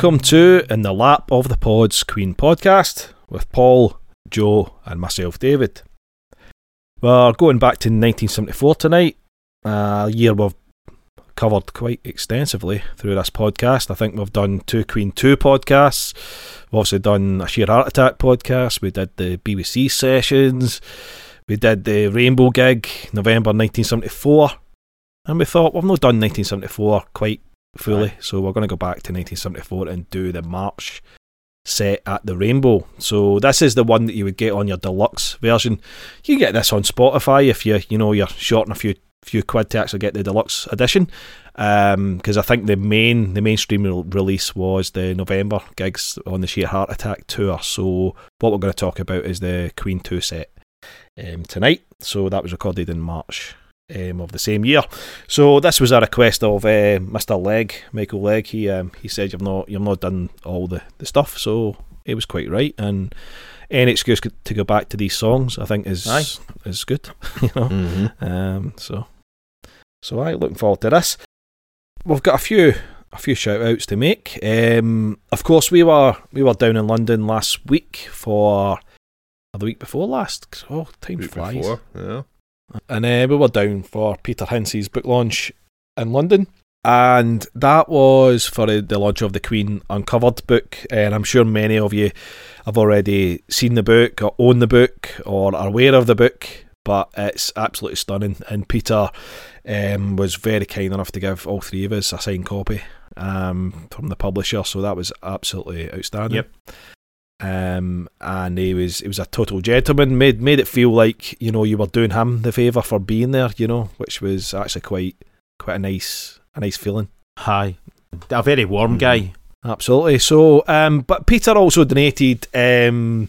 Welcome to In the Lap of the Pods Queen podcast with Paul, Joe, and myself, David. We're going back to 1974 tonight, a year we've covered quite extensively through this podcast. I think we've done two Queen 2 podcasts. We've also done a Sheer Heart Attack podcast. We did the BBC sessions. We did the Rainbow gig, November 1974. And we thought, we've not done 1974 quite fully, right. so we're going to go back to 1974 and do the March set at the Rainbow. So this is the one that you would get on your deluxe version. You get this on Spotify if you you know you're short on a few few quid to actually get the deluxe edition. Because um, I think the main the mainstream release was the November gigs on the Sheer Heart Attack tour. So what we're going to talk about is the Queen Two set um, tonight. So that was recorded in March. Um, of the same year, so this was a request of uh, Mr. Leg, Michael Leg. He um, he said you've not you've not done all the, the stuff, so it was quite right. And any excuse to go back to these songs, I think is Aye. is good. you know, mm-hmm. um, so so I looking forward to this. We've got a few a few shout outs to make. Um, of course, we were we were down in London last week for the week before last. Oh, time week flies. Before, yeah. And uh, we were down for Peter Hince's book launch in London and that was for the launch of the Queen Uncovered book. And I'm sure many of you have already seen the book, or own the book, or are aware of the book. But it's absolutely stunning. And Peter um, was very kind enough to give all three of us a signed copy um, from the publisher. So that was absolutely outstanding. Yep. Um, and he was he was a total gentleman. made made it feel like you know you were doing him the favour for being there. You know, which was actually quite quite a nice a nice feeling. Hi, a very warm guy. Absolutely. So, um, but Peter also donated, um,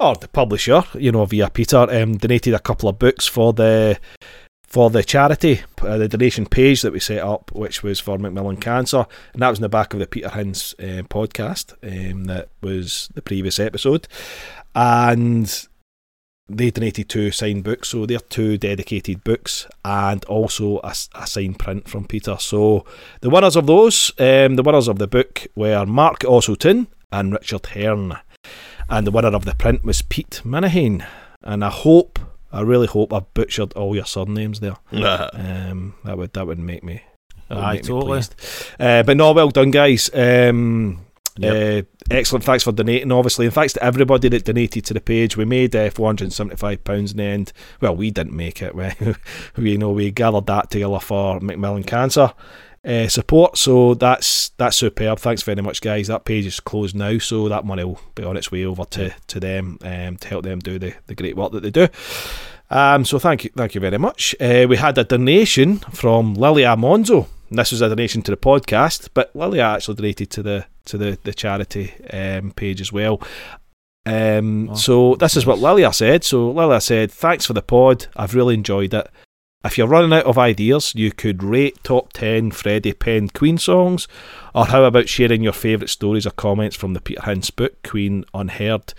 or the publisher, you know, via Peter, um, donated a couple of books for the for the charity, uh, the donation page that we set up, which was for Macmillan Cancer, and that was in the back of the Peter Hince uh, podcast um, that was the previous episode, and they donated two signed books, so they're two dedicated books and also a, a signed print from Peter. So the winners of those, um, the winners of the book were Mark Osselton and Richard Hearn, and the winner of the print was Pete Minahane. And I hope, I really hope I butchered all your surnames there. um, that would that would make me. Aye, totally. Uh, but no, well done, guys. Um, Yep. Uh, excellent. Thanks for donating, obviously, and thanks to everybody that donated to the page. We made uh, four hundred and seventy-five pounds in the end. Well, we didn't make it. We, we you know we gathered that together for Macmillan Cancer uh, support. So that's that's superb. Thanks very much, guys. That page is closed now, so that money will be on its way over to to them um, to help them do the, the great work that they do. Um, so thank you, thank you very much. Uh, we had a donation from Lilia Monzo. This was a donation to the podcast, but Lilia actually donated to the to the the charity um, page as well. Um, oh, so this is what Lilia said. So Lilia said, "Thanks for the pod. I've really enjoyed it. If you're running out of ideas, you could rate top ten Freddie Penn Queen songs, or how about sharing your favourite stories or comments from the Peter Hince book Queen Unheard."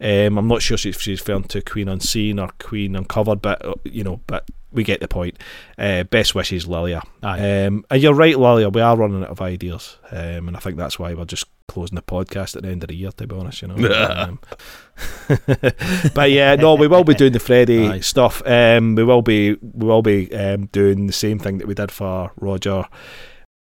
Um, I'm not sure if she's referring to Queen Unseen or Queen Uncovered, but uh, you know, but we get the point. Uh, best wishes, Lilia. Um, and you're right, Lilia. We are running out of ideas, um, and I think that's why we're just closing the podcast at the end of the year. To be honest, you know. um, but yeah, no, we will be doing the Freddie Aye. stuff. Um, we will be we will be um, doing the same thing that we did for Roger.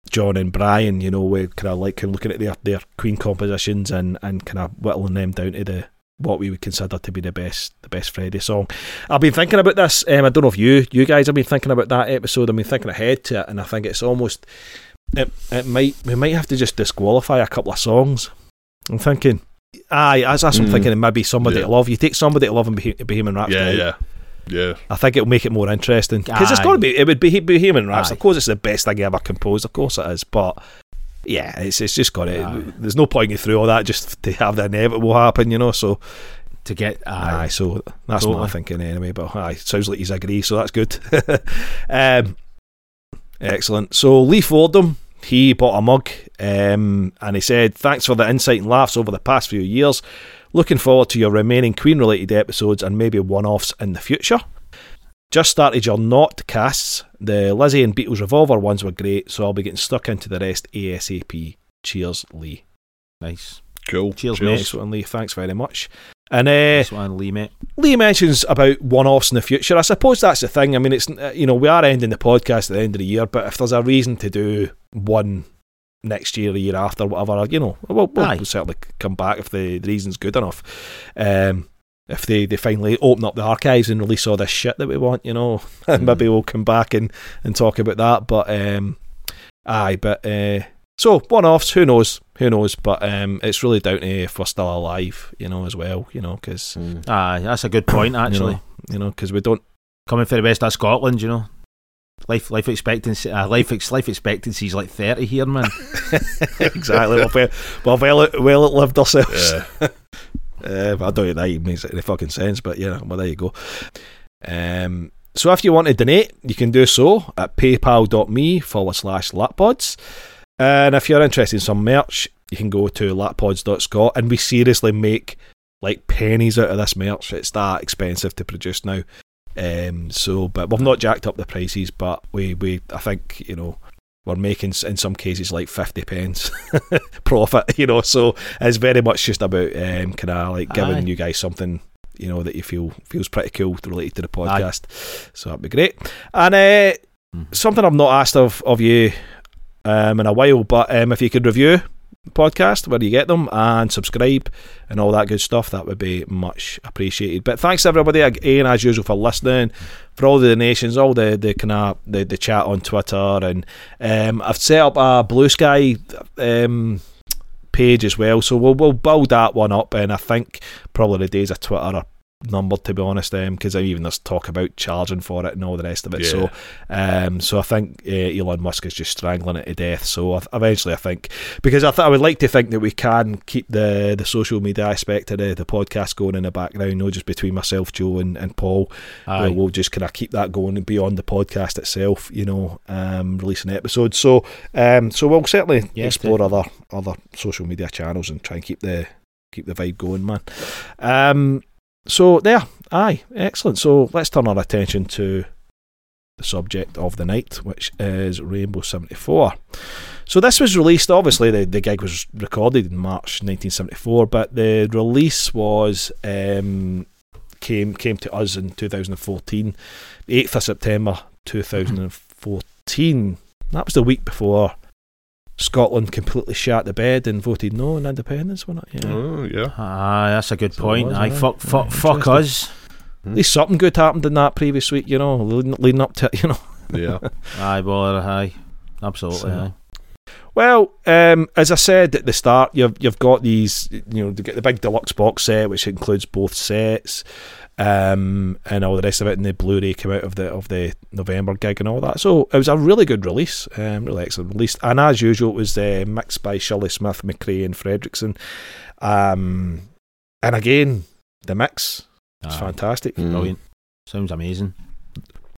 John and Brian, you know, we kind of like looking at their, their Queen compositions and, and kind of whittling them down to the what we would consider to be the best the best Freddie song. I've been thinking about this. Um, I don't know if you you guys have been thinking about that episode. I've been thinking ahead to it, and I think it's almost it, it might we might have to just disqualify a couple of songs. I'm thinking, aye, as, I'm mm. thinking, maybe somebody yeah. to love. You take somebody to love and Bohemian Rhapsody. Yeah, yeah. Yeah, I think it'll make it more interesting because it's got to be. It would be Bohemian Rhapsody. Of course, it's the best thing ever composed. Of course, it is. But yeah, it's it's just got it. There's no point in through all that just to have the inevitable happen, you know. So to get aye, aye so that's totally. my thinking anyway. But aye, sounds like he's agree, so that's good. um, excellent. So Lee Fordham, he bought a mug, um, and he said, "Thanks for the insight and laughs over the past few years. Looking forward to your remaining Queen related episodes and maybe one offs in the future." Just started your not casts. The Lizzy and Beatles Revolver ones were great, so I'll be getting stuck into the rest ASAP. Cheers, Lee. Nice. Cool. Cheers, Nice one, Lee. Thanks very much. And uh, one, Lee, mate. Lee mentions about one-offs in the future. I suppose that's the thing. I mean, it's uh, you know we are ending the podcast at the end of the year, but if there's a reason to do one next year, a year after, whatever, you know, we'll, we'll, we'll certainly come back if the, the reason's good enough. Um, if they, they finally open up the archives and release all this shit that we want, you know, Mm. maybe we'll come back and, and talk about that. But um, aye, but uh, so one-offs, who knows, who knows? But um, it's really down to if we're still alive, you know, as well, you know, because Mm. Aye, that's a good point, actually. you know, because we don't. Coming for the west of Scotland, you know. Life life expectancy uh, life ex, life expectancy is like thirty here, man. exactly. We've well, well, well, well outlived ourselves. Yeah. Uh, I don't think that even makes any fucking sense, but yeah, well, there you go. Um, so if you want to donate, you can do so at paypal.me forward slash lappods. And if you're interested in some merch, you can go to lappods.scot. And we seriously make like pennies out of this merch. It's that expensive to produce now. Um, so, but we've not jacked up the prices, but we, we I think, you know, we're making in some cases like 50 pence profit, you know, so it's very much just about um, kind of like giving Aye. you guys something, you know, that you feel feels pretty cool related to the podcast. So that'd be great. And uh, Mhm. something I've not asked of, of you um, in a while, but um, if you could review podcast where you get them and subscribe and all that good stuff, that would be much appreciated. But thanks everybody again as usual for listening, for all the donations, all the the kind of the, the chat on Twitter, and um, I've set up a Blue Sky um, page as well, so we'll we'll build that one up, and I think probably the days of Twitter are numbered to be honest, because I even there's talk about charging for it and all the rest of it. So um, so I think uh, Elon Musk is just strangling it to death. So I, eventually, I think because I th- I would like to think that we can keep the the social media aspect of the, the podcast going in the background, you not just between myself, Joe, and, and Paul. Aye. We'll, just kind of keep that going beyond the podcast itself, you know, um, releasing episodes. So um, so we'll certainly explore other other social media channels and try and keep the keep the vibe going, man. Um, so there, aye, excellent. So let's turn our attention to the subject of the night, which is Rainbow 74. So this was released, obviously the, the gig was recorded in March 1974, but the release was um, came came to us in 2014, 8th of September 2014. That was the week before Scotland completely shat the bed and voted no on independence, wasn't it? Yeah. Oh, yeah. Aye, that's a good So point. was, Aye, aye. fuck, Aye, fuck, fuck interesting. us. At least something good happened in that previous week, you know, leading, leading up to you know. Yeah. Aye, well, aye, absolutely. So- aye. Well, um, as I said at the start, you've you've got these, you know, you get the big deluxe box set, which includes both sets, um, and all the rest of it, and the Blu-ray came out of the of the November gig and all that. So it was a really good release, um, really excellent release, and as usual, it was uh, mixed by Shirley Smith, Macrae, and Fredriksson, um, and again, the mix is Aye. fantastic. Mm. Brilliant. Sounds amazing.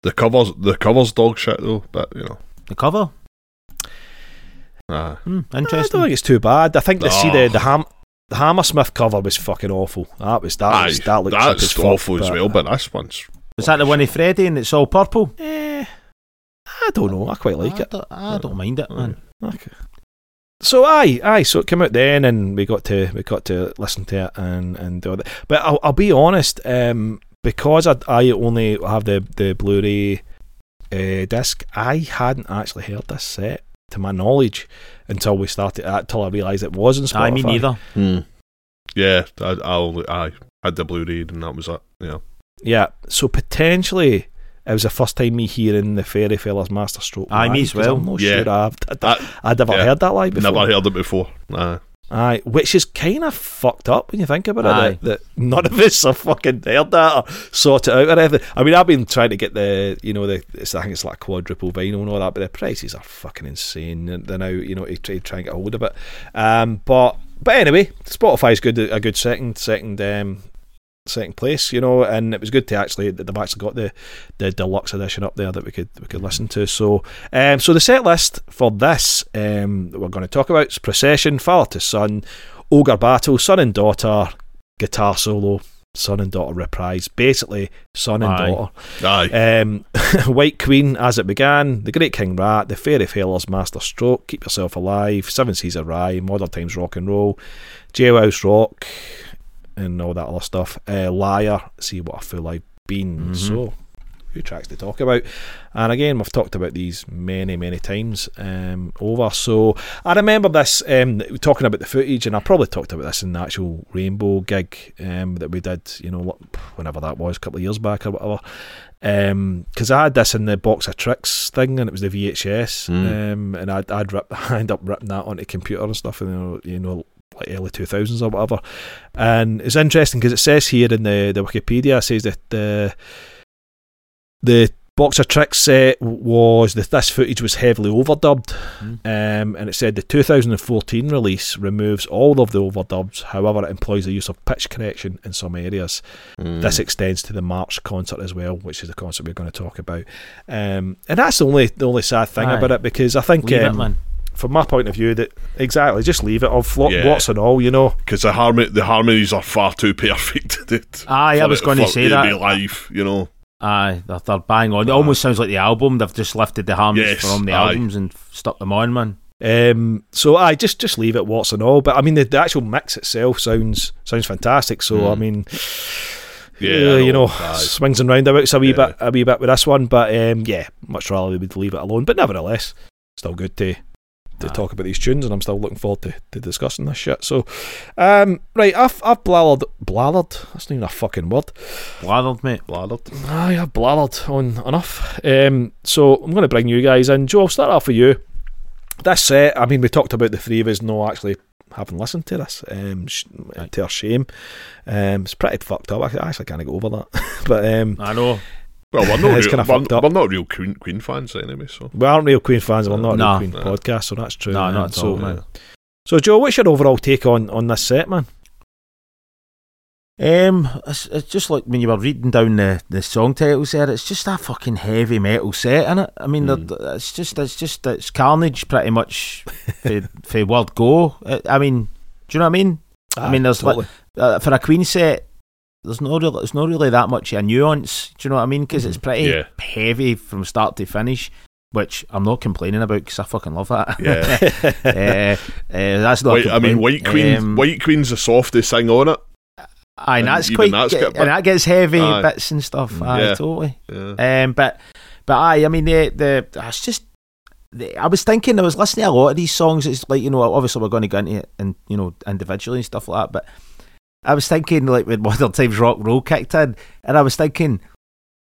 The covers, the covers dog shit though, but you know. The cover, Ah. hmm, I don't interesting. think it's too bad. I think the see Oh. the the ham. The Hammersmith cover was fucking awful. That was that was Aye, that looked cheap as that's fuck, awful as well, but this one's Was that the one of Freddie and it's all purple? Eh, I don't know. I quite like I it. Don't, I don't mind it, man. Okay. So aye, aye. So it came out then, and we got to we got to listen to it and and do that. But I'll, I'll be honest, um, because I I only have the the Blu-ray uh, disc, I hadn't actually heard this set to my knowledge until we started. Uh, until I realised it wasn't Spotify. Aye, me neither. yeah. I, I only I had the Blu-ray and that was it. Yeah. Yeah. So potentially. It was the first time me hearing the Fairy Feller's Masterstroke. I Aye, me live, as 'cause well. I'm not Yeah. sure I've, I'd, That, I'd never yeah. heard that live before. never heard it before. Nah. Aye, which is kind of fucked up when you think about Aye. it. That, that none of us have fucking heard that or sort it out or anything. I mean, I've been trying to get the, you know, the it's, I think it's like quadruple vinyl and all that, but the prices are fucking insane. And they're now, you know, to try, try and get hold of it. Um, but but anyway, Spotify's good, a good second, second, um, second place, you know, and it was good to actually that they've actually got the the deluxe edition up there that we could we could listen to. So um so the set list for this um that we're going to talk about is Procession, Father to Son, Ogre Battle, Son and Daughter, Guitar Solo, son and daughter reprise. Basically, son and Aye. daughter. Aye. Um, White Queen, as it began, The Great King Rat, The Fairy Feller's, Master Stroke, Keep Yourself Alive, Seven Seas of Rhye, Modern Times Rock and Roll, Jailhouse Rock, and all that other stuff. Uh, Liar, See What a Fool I've Been. Mhm. So, few tracks to talk about. And again, we've talked about these many, many times um, over. So, I remember this, um, talking about the footage, and I probably talked about this in the actual Rainbow gig um, that we did, you know, whenever that was, a couple of years back or whatever because I had this in the box of tricks thing, and it was the VHS, Mm. um, and I'd, I'd rip, I end up ripping that onto the computer and stuff, and you know, you know, like early two thousands or whatever. And it's interesting because it says here in the the Wikipedia, it says that the the box of tricks set was that this footage was heavily overdubbed, Mm. um, and it said the 2014 release removes all of the overdubs. However, it employs the use of pitch correction in some areas. Mm. This extends to the March concert as well, which is the concert we're going to talk about. Um, and that's the only the only sad thing Aye. about it because I think, um. From my point of view, that exactly just leave it of flop Yeah. what's and all, you know. because the harmony, the harmonies are far too perfect. to- Aye, I was going to say that. be live, you know. Aye, they're, they're bang on. It almost sounds like the album. They've just lifted the harmonies Yes, from the aye. albums and stuck them on, man. Um, so I just just leave it what's and all. But I mean, the, the actual mix itself sounds sounds fantastic. So I Mm. mean, Yeah, uh, I you know, Aye. swings and roundabouts a wee Yeah. bit a wee bit with this one. But um, yeah, much rather we would leave it alone. But nevertheless, still good to to talk about these tunes, and I'm still looking forward to, to discussing this shit. So, um, right, I've I've blathered blathered. That's not even a fucking word. Blathered, mate. Blathered. Aye, I've blathered on enough. Um, so I'm going to bring you guys in. Joe, I'll start off with you. This set, I mean, we talked about the three of us no actually having listened to this, um, sh- to our shame. Um, it's pretty fucked up. I actually can't go over that. but um, I know. Well, we're not, It's real, kinda we're, we're not real Queen, Queen fans anyway, so. we aren't real Queen fans. We're not a No. real Queen No. podcast, so that's true. No, Um, not at so, all, man. So, Joe, what's your overall take on, on this set, man? Um, it's, it's just like when you were reading down the, the song titles there. It's just a fucking heavy metal set, in it. I mean, Mm. it's just it's just it's carnage pretty much for, for word go. I- I mean, do you know what I mean? I mean, there's like- Uh, for a Queen set, there's no real, there's not really that much of a nuance. Do you know what I mean? Because it's pretty Yeah. heavy from start to finish, which I'm not complaining about because I fucking love that. Yeah. uh, uh, that's not. White, I mean. White Queen. Um, White Queen's the softest thing on it. Aye, and and that's quite, that's and that gets heavy Aye. bits and stuff. Aye, Yeah. totally. Yeah. Um, but but aye, I mean the the it's just. the- I was thinking, I was listening to a lot of these songs. It's like you know, obviously we're going to go into it and you know individually and stuff like that. But I was thinking, like when Modern Times Rock Roll kicked in, and I was thinking,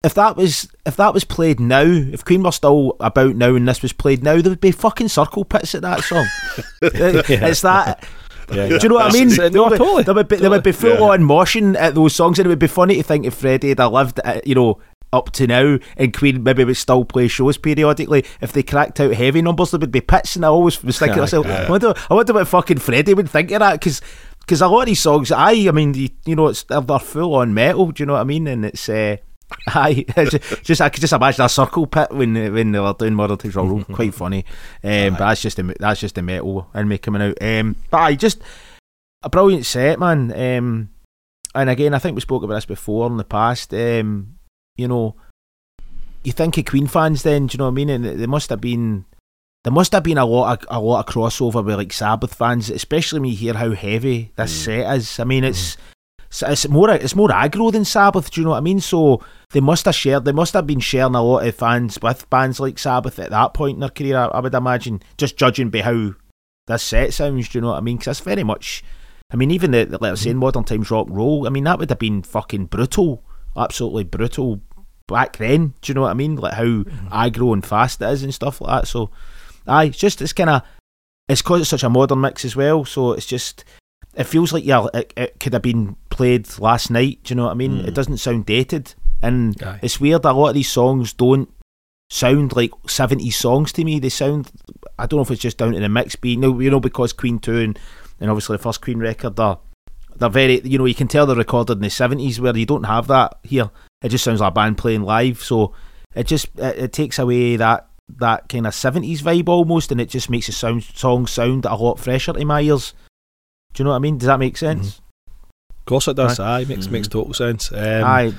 if that was if that was played now, if Queen were still about now and this was played now, there would be fucking circle pits at that song. It's that. Yeah, Do you know what I mean? That's- There no, would, totally. there would be, there would be full Yeah. on motion at those songs, and it would be funny to think if Freddie had lived, uh, you know, up to now, and Queen maybe would still play shows periodically. If they cracked out heavy numbers, there would be pits, and I always was thinking to myself, I wonder, I wonder what fucking Freddie would think of that, because. Because a lot of these songs, I, I mean, you, you know, it's they're, they're full on metal. Do you know what I mean? And it's, uh, I just, just I could just imagine a circle pit when when they were doing Times Rock Roll. Quite funny, um, but that's just the that's just the metal in me coming out. Um, but I just a brilliant set, man. Um, and again, I think we spoke about this before in the past. Um, you know, you think of Queen fans, then do you know what I mean? And there must have been there must have been a lot of a lot of crossover with like Sabbath fans, especially when you hear how heavy this Mm. set is. I mean, it's mm. it's- it's more it's more aggro than Sabbath. Do you know what I mean? So they must have shared. They must have been sharing a lot of fans with bands like Sabbath at that point in their career. I, I would imagine, just judging by how this set sounds. Do you know what I mean? Because that's very much. I mean, even the, the like I was saying, mm. Modern Times Rock and Roll. I mean, that would have been fucking brutal, absolutely brutal back then. Do you know what I mean? Like how mm. aggro and fast it is and stuff like that. So, aye, it's just it's kind of it's because it's such a modern mix as well. So it's just it feels like yeah, it, it could have been played last night. Do you know what I mean? Mm. It doesn't sound dated, and Aye. it's weird. A lot of these songs don't sound like 70s songs to me. They sound I don't know if it's just down to the mix being you know, because Queen two and, and obviously the first Queen record they're they're very you know you can tell they're recorded in the 70s where you don't have that here. It just sounds like a band playing live. So it just it, it takes away that that kind of 70s vibe almost and it just makes the sound song sound a lot fresher to my ears. Do you know what I mean? Does that make sense? Of course it does. Aye, makes makes total sense. Um, Aye,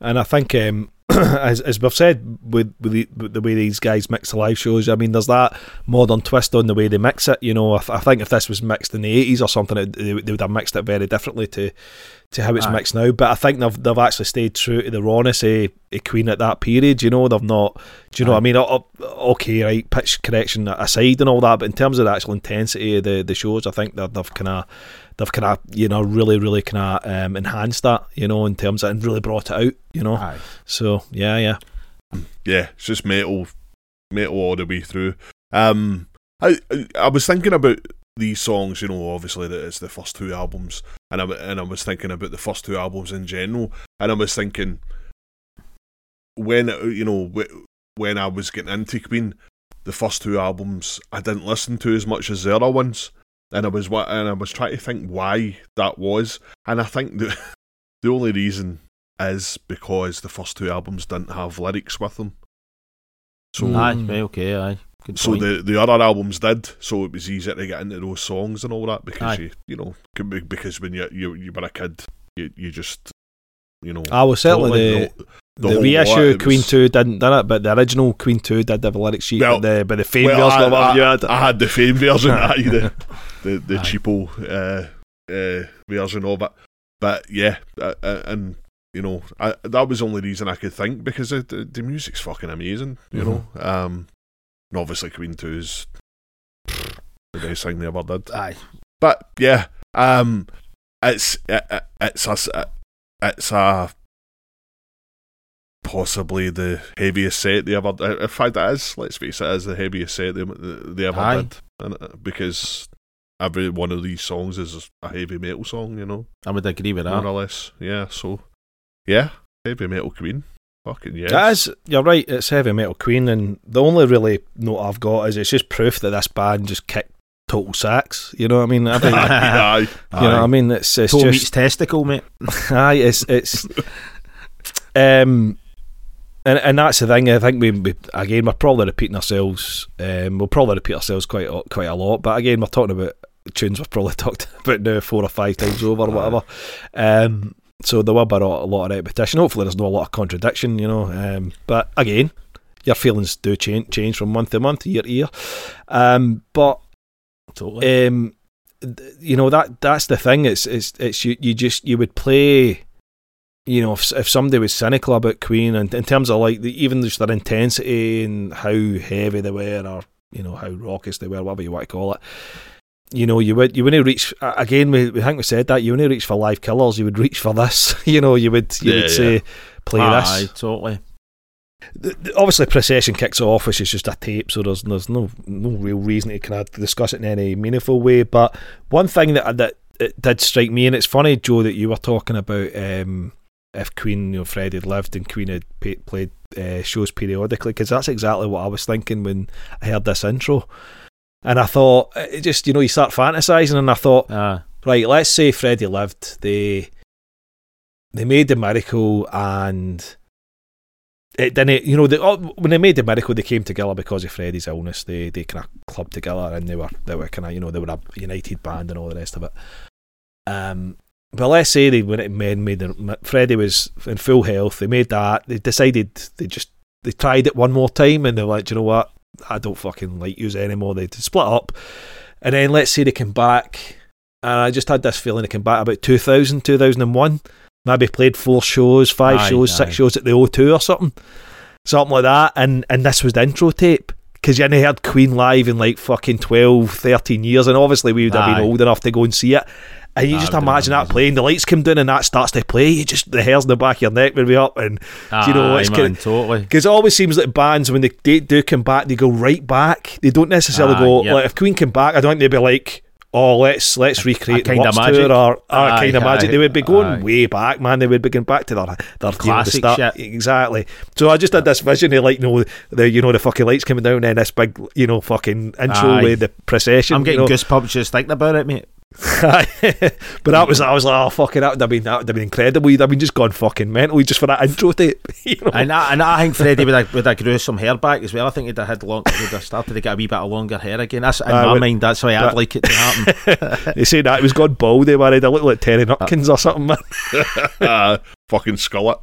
And I think, um, as, as we've said, with, with, the, with the way these guys mix the live shows, I mean, there's that modern twist on the way they mix it. You know, I, th- I think if this was mixed in the 80s or something, it, they, they would have mixed it very differently to to how it's Aye. mixed now. But I think they've, they've actually stayed true to the rawness of, of Queen at that period. You know, they've not, do you know what I mean? Okay, right, pitch correction aside and all that, but in terms of the actual intensity of the, the shows, I think that they've kind of they've kind of you know really really kind of um, enhanced that you know in terms of and really brought it out you know aye. so yeah yeah yeah, it's just metal, metal all the way through. Um, I I- I was thinking about these songs. You know, obviously that it's the first two albums, and I w- and I was thinking about the first two albums in general, and I was thinking when you know when I was getting into Queen, the first two albums I didn't listen to as much as the other ones, and I was wa- and I was trying to think why that was, and I think the the only reason is because the first two albums didn't have lyrics with them. So Mm. Aye, right, okay, aye. Good so point. the the other albums did, so it was easier to get into those songs and all that because Aye. you you know because when you you you were a kid, you you just you know. I was certainly the the the, reissue Queen was- Two didn't did it, but the original Queen Two did have a lyric sheet. Well- but the but the fame well, version of I, you had. I had the fame version, aye, the the, the Aye. cheapo uh, uh, version of it. But yeah, uh, uh, and you know I, that was the only reason I could think because the, the, music's fucking amazing. You know, um, and obviously Queen Two is the best thing they ever did. aye. But yeah, um, it's it, it, it's a it's a possibly the heaviest set they ever. In fact, it is. Let's face it, it is the heaviest set they, they ever Aye. did, and because every one of these songs is a heavy metal song, you know, I would agree with more that. or less. Yeah, so yeah, heavy metal queen, fucking yes. It is. You're right. It's heavy metal Queen, and the only really note I've got is it's just proof that this band just kicked total sacks. You know what I mean? Every, you know what I mean? It's it's Toe just meets testicle, mate. Aye, it's it's um and and that's the thing. I think we, we again we're probably repeating ourselves. Um, we'll probably repeat ourselves quite a- quite a lot. But again, we're talking about tunes we've probably talked about now four or five times over or whatever. Um, so there will be a lot, a lot of repetition. Hopefully, there's not a lot of contradiction. You know. Um, but again, your feelings do change change from month to month, year to year. Um, but Totally. um, you know that that's the thing. It's it's it's you, you just you would play. You know, if if somebody was cynical about Queen, and in terms of like the, even just their intensity and how heavy they were, or you know how raucous they were, whatever you want to call it. You know, you would you wouldn't reach again. We, we think we said that you wouldn't reach for live killers. You would reach for this. You know, you would you Yeah, would say play aye, this. totally. The- the- obviously procession kicks off which is just a tape so there's there's no no real reason to kind of discuss it in any meaningful way but one thing that that it did strike me and it's funny Joe that you were talking about um, if Queen you know Freddie had lived and Queen had pa- played uh, shows periodically because that's exactly what I was thinking when I heard this intro and I thought it just you know you start fantasizing and I thought Aye. right, let's say Freddie lived. They they made the miracle and it didn't. You know, they, oh, when they made the miracle, they came together because of Freddie's illness. They they kind of clubbed together and they were they were kind of you know they were a united band and all the rest of it. Um, but let's say they went out and made, made the, Freddie was in full health. They made that. They decided they just they tried it one more time and they're like, "Do you know what? I don't fucking like you anymore. They split up, and then let's say they come back and I just had this feeling they came back about 2000, 2001. Maybe played four shows, five Aye, shows, aye. six shows at the O2 or something. Something like that. And and this was the intro tape. Because you hadn't heard Queen live in like fucking 12, 13 years. And obviously we would have Aye. been old enough to go and see it. And you just imagine that playing, the lights come down and that starts to play. You just, the hairs in the back of your neck will be up. And Do you know what's man, kind totally. because it always seems like bands when they, they do come back, they go right back. They don't necessarily Aye, go yep. like if Queen came back. I don't think they'd be like, oh, let's let's recreate the Kinda Magic. tour or, or Aye, kind of magic. aye, They would be going aye. way back, man. They would be going back to their their you know, Classic shit. exactly. So I just had this vision of like, you know, the you know the fucking lights coming down and this big you know fucking intro with the procession. I'm you getting know. goosebumps just thinking about it, mate. but that was I was like, oh fucking that would have been that would have been incredible. You'd have been just gone fucking mental just for that intro tape. You know? And I, and I think Freddie would have, would have grew some hair back as well. I think he'd have had long, would have started to get a wee bit of longer hair again. That's in Uh, my but- mind. That's why I'd like it to happen. they say that he was gone baldy, man. He'd have looked like Terry Nutkins or something, man. uh, fucking skullet.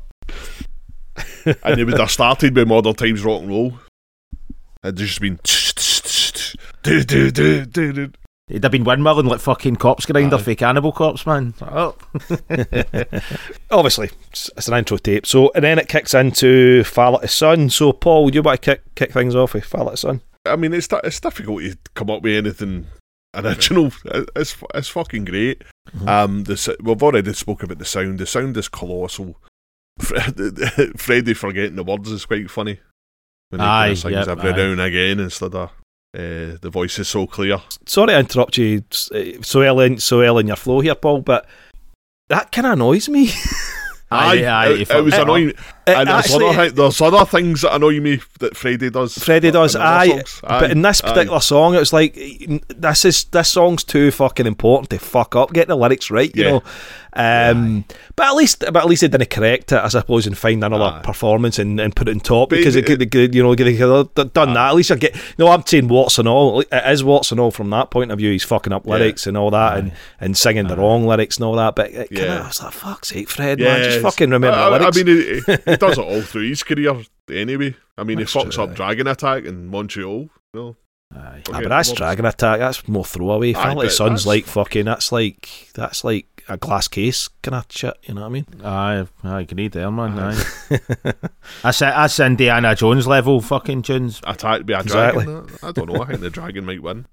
and they would have started with Modern Times Rock and Roll. It'd just been. Do, do, do, do, do. He'd have been windmilling like fucking Corpsegrinder Aye. for Cannibal Corpse, man. Oh. Obviously, it's, it's an intro tape. So and then it kicks into Father to Son. So Paul, would you want to kick kick things off with Father to Son? I mean, it's di- it's difficult to come up with anything original. It- It's it's fucking great. Mhm. Um, the we've already spoke about the sound. The sound is colossal. Fre- Freddie forgetting the words is quite funny. When he Aye, kinda sings yep, every aye. now and again instead of uh, the voice is so clear. Sorry to interrupt you uh, so early, so early in your flow here, Paul, but that kind of annoys me. Aye, aye, it, it was fucked annoying. It and there's, other, there's other things that annoy me that Freddie does. Freddie does, in other aye. But in this aye. particular song, it was like this is this song's too fucking important to fuck up. Get the lyrics right, you Yeah. know. Um, but at least, but at least they didn't correct it, I suppose, and find another performance and, and put it in top because it it- could, it you know, they done that. At least I get. No, I'm saying what's and all. It is what's and all from that point of view. He's fucking up Yeah. lyrics and all that, and, and singing the wrong lyrics and all that. But it kinda, Yeah. I was like, fuck's sake, Fred, man, just fucking remember I, lyrics. I mean, he, he does it all through his career anyway. I mean, That's he fucks true, up. Dragon Attack in Montreal. No, Aye. Ah, but that's. Dragon Attack. That's more throwaway. Family Son's like fucking. That's like that's like a glass case kind of shit. You know what I mean? Aye, I agree there, man. Aye. that's, that's Indiana Jones level fucking tunes. Attacked by a Exactly. dragon. I don't know. I think the dragon might win.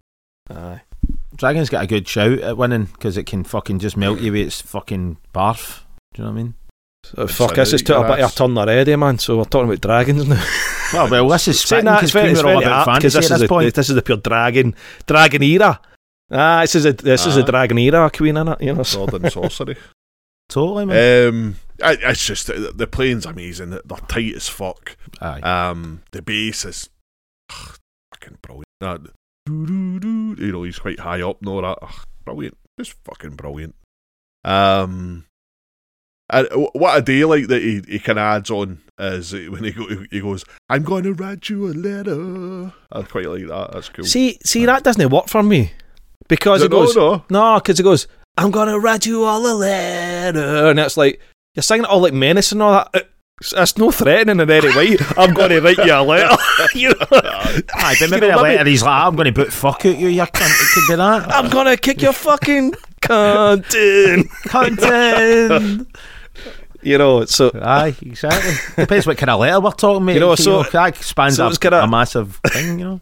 Aye. Dragon's got a good shout at winning because it can fucking just melt you with its fucking barf. Do you know what I mean? So, fuck, this has took a bit of a turn already, man. So we're talking about dragons now. Well, well, this is Saying spitting that, because it's very, it's we're all very about apt, 'cause fantasy this at is this the, point. this is the pure dragon dragon era. Ah, this is a this is a Ah. dragon era queen in it. You know. So. Sword and sorcery. Totally, man. um, I, it's just the, the playing's amazing. They're tight as fuck. Aye. Um, the bass is ugh, fucking brilliant. That you know, he's quite high up and all that. Ugh, brilliant, just fucking brilliant. Um, and what a do like that he, he kind of adds on is when he go, he goes, "I'm going to write you a letter." I quite like that. That's cool. See, see, that doesn't work for me because it goes no, no, because it goes. I'm gonna write you all a letter, and it's like you're singing it all like menace and all that. It's, it's no threatening in any way. I'm gonna write you a letter. you know? Ah, aye, but maybe You know, maybe- letter he's like, I'm going to boot fuck out you, you cunt. It could be that. I'm gonna kick your fucking cunt in. Cunting. You know, so Aye, exactly. Depends what kind of letter we're talking, mate. You know, so- that spans so a, it's kinda- a massive thing, you know.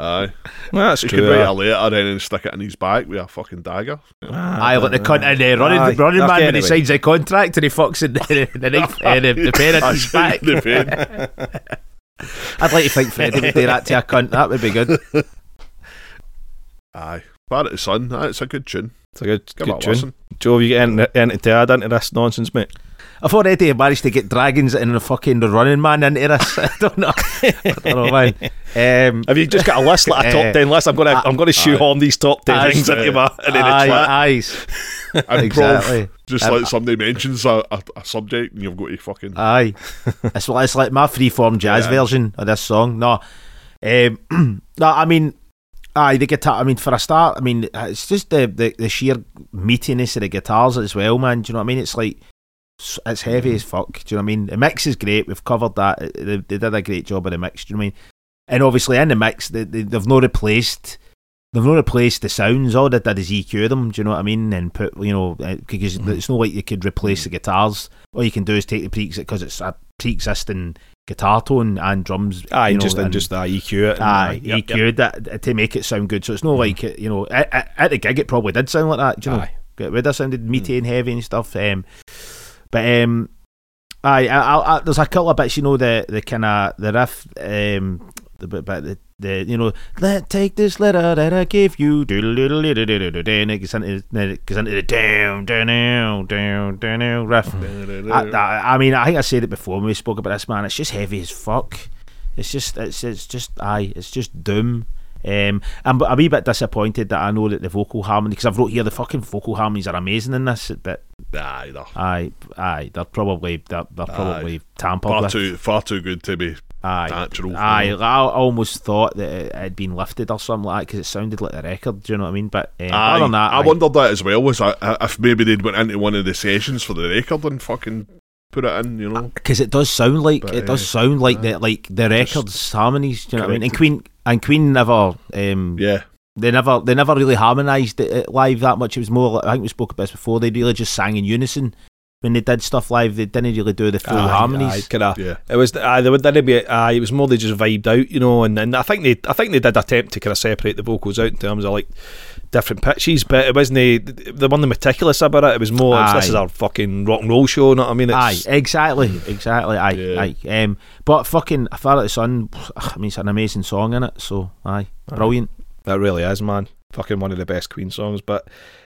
Aye, that's he true. could write a letter then and stick it in his back with a fucking dagger. Aye, like the cunt in uh, running, Aye. running man Okay, when he signs the contract and he fucks in the, the, knife, uh, the, the pen in his back. The pen. I'd like to think Freddie would do that to a cunt. That would be good. Aye, Far at the Sun. Aye, it's a good tune. It's a good, Give good it a tune. listen. Joe, have you got anything, anything to add into this nonsense, mate? I've already managed to get dragons and the fucking the running man into this. I don't know. I don't know, man. Um, Have you just got a list, like a top Eh, ten list? I'm gonna, I'm gonna shoehorn these top ten things into my into the aye, chat. aye, And exactly. Prov, just Um, like somebody mentions a, a, a subject and you've got to fucking. Aye, it's, it's like my freeform jazz Yeah. version of this song. No, um, no, I mean, aye, the guitar. I mean, for a start, I mean, it's just the, the, the sheer meatiness of the guitars as well, man. Do you know what I mean? It's like it's heavy as fuck. Do you know what I mean? The mix is great. We've covered that. Eh, they, they did a great job of the mix. Do you know what I mean? And obviously, in the mix, they, they, they've not replaced. They've not replaced the sounds. All they did is EQ them. Do you know what I mean? And put you know eh, uh, because mm-hmm. it's not like you could replace the guitars. All you can do is take the pre because it's a pre-existing guitar tone and drums. Aye, you know, just and just uh, EQ it. and, Aye, uh, yep, EQ'd yep. that eh, to make it sound good. So it's not mm. like uh you know i i at the gig it, probably did sound like that, do you know but um, I, I, I, there's a couple of bits. You know the the kind of the riff. Um, the bit about the, the you know let take this letter that I gave you. And it gets into it gets into the down down down down down down riff. I, I, I mean, I think I said it before when we spoke about this man. It's just heavy as fuck. It's just, it's, it's just, aye, it's just doom. Um, I'm a wee bit disappointed that I know that the vocal harmony because I've wrote here the fucking vocal harmonies are amazing in this, but Aye, they're aye, aye, they're probably they're, they're probably tampered far with. too far too good to be Aye, natural. aye. I almost thought that it had been lifted or something like that because it sounded like the record. Do you know what I mean? But um, Aye, other than that, I aye. wondered that as well. Was I, if maybe they'd went into one of the sessions for the record and fucking put it in, you know? because it does sound like But, it does uh, sound like uh, the like the records harmonies. Do you know what I mean? And. Queen and Queen never um Yeah, they never they never really harmonised it, it live that much. It was more I think we spoke about this before. They really just sang in unison when they did stuff live. They didn't really do the full Aye, harmonies. aye, kinda- yeah. It was aye, they would didn't be aye, it was more they just vibed out, you know, and, and I think they I think they did attempt to kind of separate the vocals out in terms of like different pitches, but it wasn't they, they weren't meticulous about it. It was more Aye. this is our fucking rock and roll show, you know what I mean? Aye, exactly, exactly. Aye, Yeah. aye. Um, but fucking Father to Son, I mean, it's an amazing song in it. So aye, Aye. brilliant. That really is, man. Fucking one of the best Queen songs. But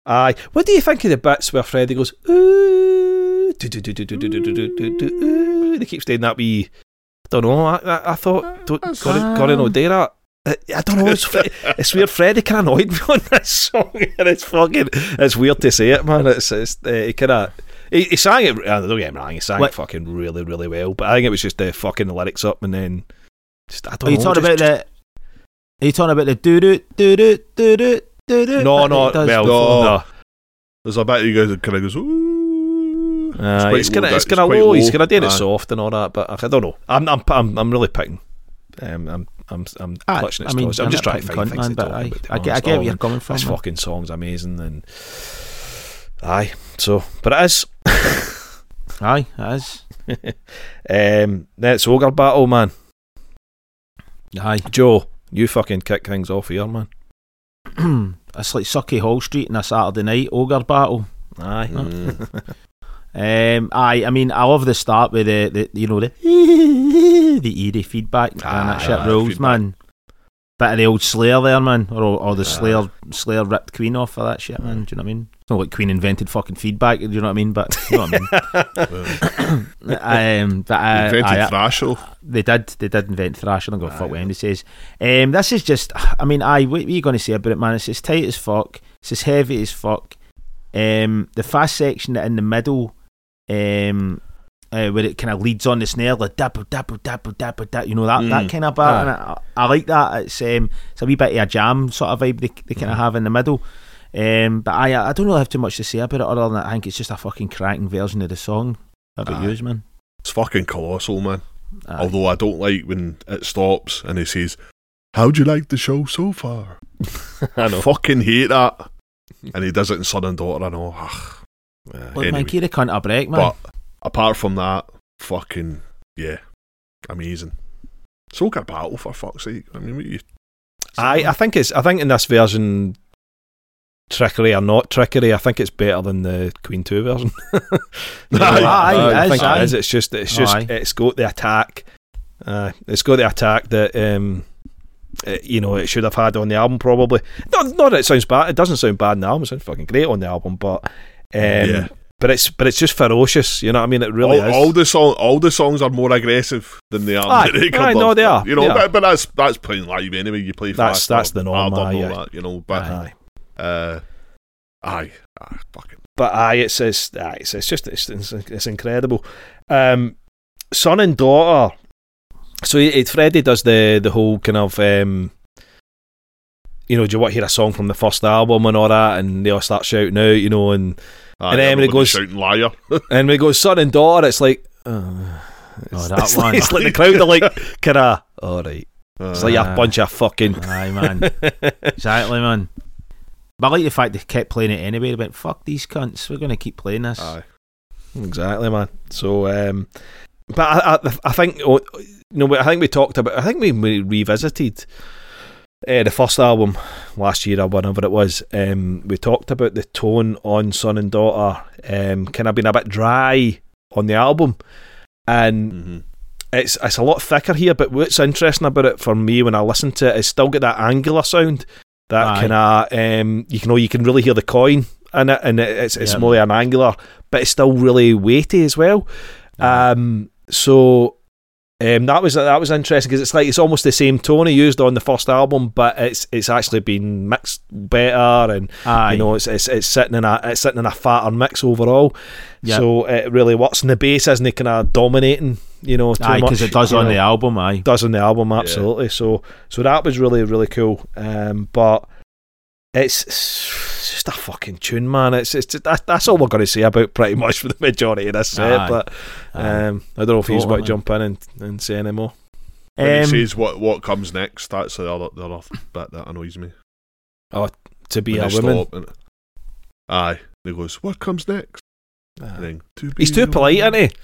aye, what do you think of the bits where Freddie goes ooh, they keep staying that wee. I don't know. I, I, I thought Corin that. I don't know. It's, it's weird. Freddie can of annoyed me on that song, and it's fucking. It's weird to say it, man. It's it's uh, it kind of. He, he sang it. Don't get me wrong. He sang like, it fucking really, really well. But I think it was just uh, fucking the lyrics up, and then just I don't. Are you talking just, about just, the? Are you talking about the do do do do do do do No, no, well, no. no. There's a bit you guys kind of goes. Ooh. Uh, quite it's kind of low, it's that- kind of quite low. He's doing Aye. it soft and all that, but I, I don't know. I'm I'm I'm, I'm really picking. Um, I'm I'm I'm Aye, clutching at I mean, straws. I'm just trying to find things man, to but talk aye, about. be I get, I get Oh, where you're coming from. This man. fucking song's amazing, and aye. So, but it is. Aye, it is. um, then it's ogre battle, man. Aye. Joe, you fucking kick things off here, man. it's like Sauchiehall Street in a Saturday night ogre battle. Aye. Mm. Um, aye, I mean, I love the start with the, the you know the the eerie feedback and that shit aye, rules, feedback. man. Bit of the old Slayer there, man, or or the Aye. Slayer Slayer ripped Queen off for that shit, man. Do you know what I mean? It's not like Queen invented fucking feedback. Do you know what I mean? But you know what I mean. um, but uh, Invented aye, thrash, though. they did. They did invent thrash. I don't give a fuck what anybody says. Um, this is just. I mean, I. What, are you going to say about it, man? It's as tight as fuck. It's as heavy as fuck. Um, the fast section in the middle, um, uh, where it kind of leads on the snare, like dapper, dapper, dapper, dapper, dapper. You know that that Mm. kind of part. And I, I like that. It's um, it's a wee bit of a jam sort of vibe they, they kind of have in the middle. Um, but I I don't really have too much to say about it other than that I think it's just a fucking cracking version of the song. How about Aye. yours, man? It's fucking colossal, man. Aye. Although I don't like when it stops and he says, How'd you like the show so far? I know. Fucking hate that. And he does it in Son and Daughter, I know. Uh, Look, man, anyway. give the cunt a break, man. But apart from that, fucking, yeah, amazing. So good battle, for fuck's sake. I mean, what you. I I think it's I think in this version, trickery or not trickery, I think it's better than the Queen Two version. Aye, aye, I think aye. it is. It's just it's just Aye. it's got the attack. Uh, it's got the attack that um, uh, you know it should have had on the album probably. Not not that it sounds bad. It doesn't sound bad in the album. It sounds fucking great on the album, but um, Yeah. But it's but it's just ferocious. You know what I mean? It really all, is. all the song, all the songs are more aggressive than the album. Aye, they aye, no, they are, You know, they are. but, but that's that's playing live anyway. You play That's- faster, that's the norm, aye, aye. that, you know. But Aye. uh, aye, aye, fucking. but aye, it's it's, aye, it's, it's just it's, it's, it's incredible. Um, son and daughter. So it, Freddie does the the whole kind of um, you know, do you want to hear a song from the first album and all that, and they all start shouting out, you know, and And then when it goes- shouting liar. and when it goes son and daughter, it's like. oh, it's, that it's one. Like, it's like the crowd are like, kind of, all right. It's like a bunch of fucking. Aye, man. exactly, man. But I like the fact they kept playing it anyway. They went, fuck these cunts. We're going to keep playing this. aye. Exactly, man. So, um, but I, I, I think, oh, you know, I think we talked about. I think we, we revisited uh, the first album last year or whenever it was. Um, we talked about the tone on Son and Daughter, um, kind of being a bit dry on the album, and hmm it's it's a lot thicker here. But what's interesting about it for me when I listen to it is still got that angular sound. That kind of um, you can know you can really hear the coin in it, and it's it's Yeah. more an angular, but it's still really weighty as well. Um, so Um, that was that was interesting because it's like it's almost the same tone he used on the first album, but it's it's actually been mixed better, and Aye. you know it's, it's it's sitting in a it's sitting in a fatter mix overall. Yep. So it really works. And the bass isn't kind of dominating, you know, too Aye, much. because it does on know the album. Aye. does on the album absolutely so so that was really really cool um but it's, it's just a fucking tune man it's it's that, that's all we're going to say about pretty much for the majority of this set Aye. but Aye. um I don't know if he's Totally, about to jump in and, and say any more When Um, he says what what comes next, that's the other the other bit that annoys me. Oh, to be When a woman and- aye, he goes, "What comes next?" Aye. Then, "To he's too polite woman." isn't he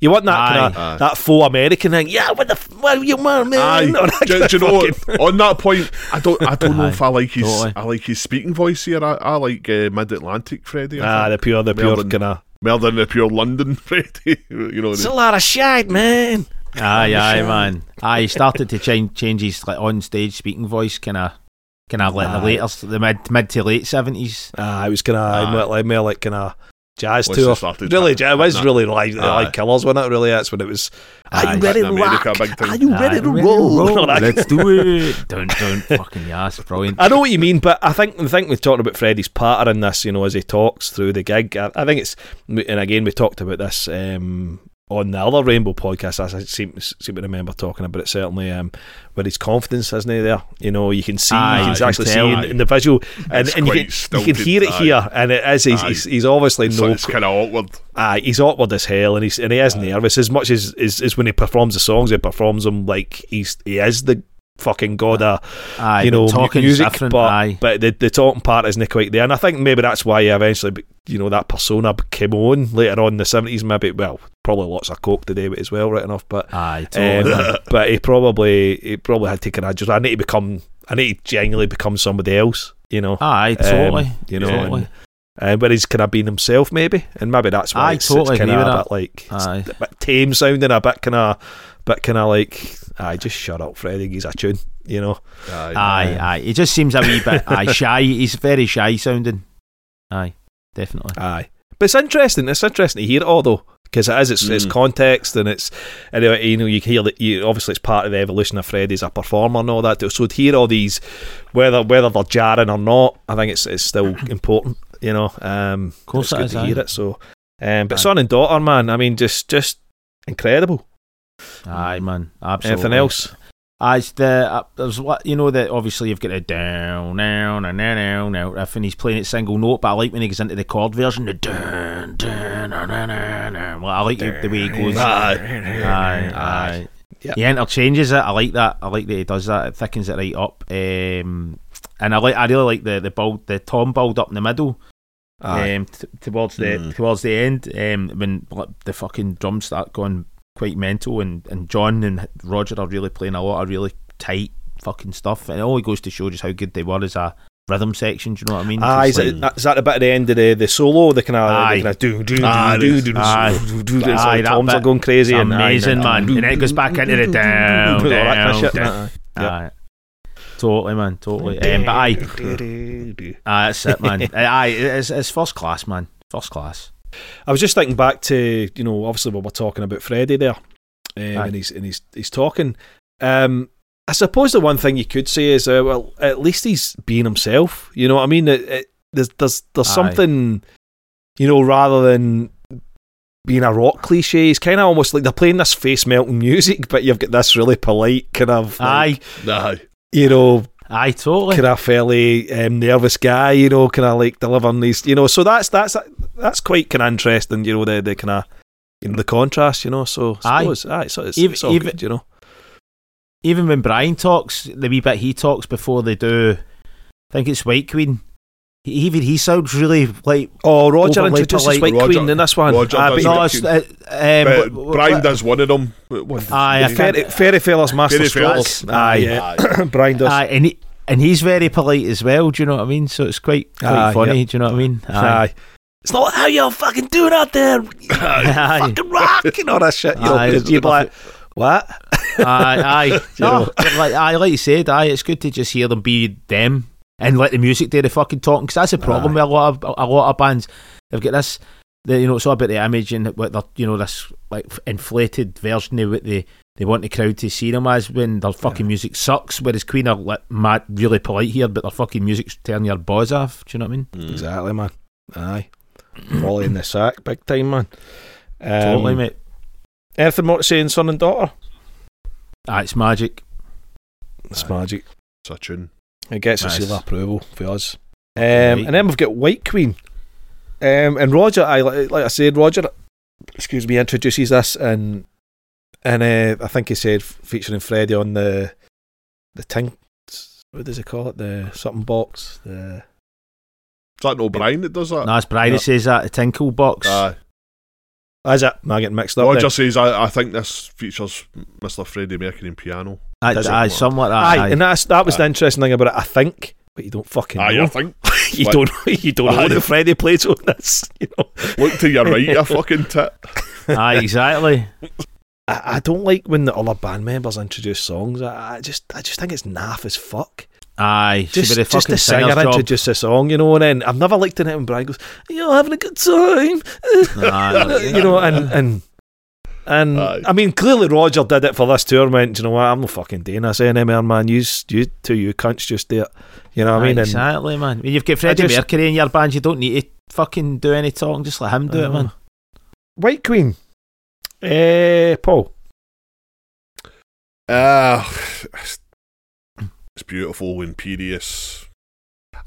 you want that kind of Aye. that faux American thing yeah what the f- what you want man Aye. That do, do you know fucking- what? On that point, I don't. I don't know Aye, if I like his. totally. I like his speaking voice here. I, I like uh, Mid Atlantic Freddie. I ah think. the pure the pure Melbourne. kind of more than the pure London Freddie. you know. it's the- a lot of shite man Aye, aye, Sure. man. Aye, he started to change change his like on stage speaking voice, kind of, kind of like in the Aye. later, the mid mid to late seventies. ah it was kind of Aye. like more like kind of jazz Once tour really chatting- it was Nah. really like Aye. like killers wasn't it really that's when it was are you ready to rock are you ready to roll Let's do it. Don't don't fucking yes, brilliant. I know what you mean, but I think the thing we're talking about Freddie's pattern in this, you know, as he talks through the gig. I, I think it's, and again, we talked about this um, on the other Rainbow podcast. As I seem, seem to remember talking about it, certainly, um, where his confidence isn't he there. You know, you can see, Aye, you can can actually see in, in the visual, and, and you, can, you can hear it aye. here, and it is. He's, he's, he's obviously so no. it's kind of awkward. Aye, he's awkward as hell, and he's and he is nervous as much as, as as when he performs the songs. He performs them like he's he is the fucking god of Aye, you know, talking music, but aye, but the, the talking part isn't quite there, and I think maybe that's why he eventually, you know, that persona came on later on in the seventies. Maybe, well, probably lots of coke today do with it as well, right enough. But aye, totally. um, but he probably he probably had taken a just I need to become I need to genuinely become somebody else, you know. aye, totally. Um, you know, totally. and, and where he's kind of been himself, maybe, and maybe that's why Aye, it's, totally it's kind of a that. bit like it's Aye. a bit tame sounding, a bit kind of, bit kind of like, I just shut up, Freddie. He's a tune, you know. Aye. Aye, aye. He just seems a wee bit aye shy. He's very shy sounding. Aye, definitely. Aye, but it's interesting. It's interesting to hear it all though, because it is. It's, it's Mm. context and it's anyway. You know, you hear that. You obviously it's part of the evolution of Freddie as a performer and all that. So to hear all these, whether whether they're jarring or not, I think it's it's still important. You know, um, Of course it's it good is, to aye. hear it. So, um, but Aye. son and daughter, man. I mean, just just incredible. Aye, man. Absolutely. Anything else? Aye, the uh, there's what you know that obviously you've got a down, down, and down, down, down riff, and he's playing it single note. But I like when he goes into the chord version, the down, down. Well, I like the, the way he goes. Aye, aye. Yep. He interchanges it. I like that. I like that he does that. It thickens it right up. Um, and I like. I really like the the build, the tom build up in the middle. Aye. Um, t- towards the Mm. towards the end, um, when like, the fucking drums start going quite mental, and, and John and Roger are really playing a lot of really tight fucking stuff, and it only goes to show just how good they were as a rhythm section. Do you know what I mean? Aye, is, like- is that the bit at the end of the, the solo? The kind of, Aye. the kind of do do do do do do do. It's Aye, like that toms are going crazy and amazing, man. And then it goes back into the down, all that kind of down, down. Aye. Totally, man. Totally. Um, but aye, aye, that's it, man. aye, it's, it's first class, man. First class. I was just thinking back to you know obviously we were talking about Freddie there, um, and he's and he's he's talking. Um, I suppose the one thing you could say is uh, well at least he's being himself. You know what I mean? It, it, there's there's there's Aye. something you know rather than being a rock cliche. It's kind of almost like they're playing this face melting music, but you've got this really polite kind of like, Aye, Aye. you know aye, totally. kind of fairly um, nervous guy, you know, kind of like delivering these, you know. So that's that's that's quite kind of interesting, you know, the the kind of you know the contrast, you know. So I Aye. suppose, aye, so it's, Even- it's all even- good, you know. even when Brian talks, the wee bit he talks before they do, I think it's White Queen. he- Even he sounds really like. Oh, Roger Overly introduces polite. White Roger- Queen in this one. Roger Aye, does but. No, it's, uh, um, but- Brian but- does one of them. What- what- Aye, I what- can't- Fairy, Fairy Fella's Master Fairy Stroke. Fellas. Aye, Aye. Brian does. Aye, and he and he's very polite as well. Do you know what I mean? So it's quite quite Aye, funny. yeah. Do you know what I mean? Aye. It's not how y'all fucking doing out there. Aye. fucking rock and all that shit. You know, Aye, you're like, what? aye, aye. No, like, aye, like you said, aye, it's good to just hear them be them and let the music do the fucking talking. Because that's the problem with a lot of a lot of bands. They've got this, the, you know, it's all about the image and what they're, you know, this like inflated version of what they they want the crowd to see them as when their fucking music sucks. Whereas Queen are like, mad, really polite here, but their fucking music's turning your buzz off. Do you know what I mean? Mm. Exactly, man. Aye. Volley in the sack, big time, man. Um, totally, mate. Anything more to say in Son and Daughter? Ah, it's magic. It's Aye. magic. It's a tune. It gets a Nice. seal of approval for us. Um, Right. and then we've got White Queen. Um, and Roger, I like like I said, Roger, excuse me, introduces us and and uh, I think he said featuring Freddie on the the ting. What does he call it? The something box. The Is that no Brian that does that? No, it's Brian No. who says that, the Tinkle box. Aye. is it? Am I getting mixed up? Roger there? says, I, I think this features Mr. Freddie Mercury in piano. Aye, does it aye, something like that. Aye, aye. and that's that was the interesting thing about it. I think, but you don't fucking Aye, know. I think. you What? don't you don't know Aye. that Freddie plays on this. You know, Look to your right, you fucking tit. Aye, exactly. I, I don't like when the other band members introduce songs. I, I just I just think it's naff as fuck. Aye, see, Just, with the just fucking the singer singer's job. introduce a song, you know, and then I've never liked it when Brian goes, "You're having a good time," Aye. you know, and and and Aye. I mean, clearly Roger did it for this tournament. "Do you know what? I'm not fucking doing this anymore, man. You, you two, you cunts, just do it. You know what I mean? Aye, And exactly, man. When you've got Freddie just- Mercury in your band, you don't need to fucking do any talking. Just let him do it, Uh, man. White Queen, eh, Paul. Ah, it's, it's beautiful, imperious.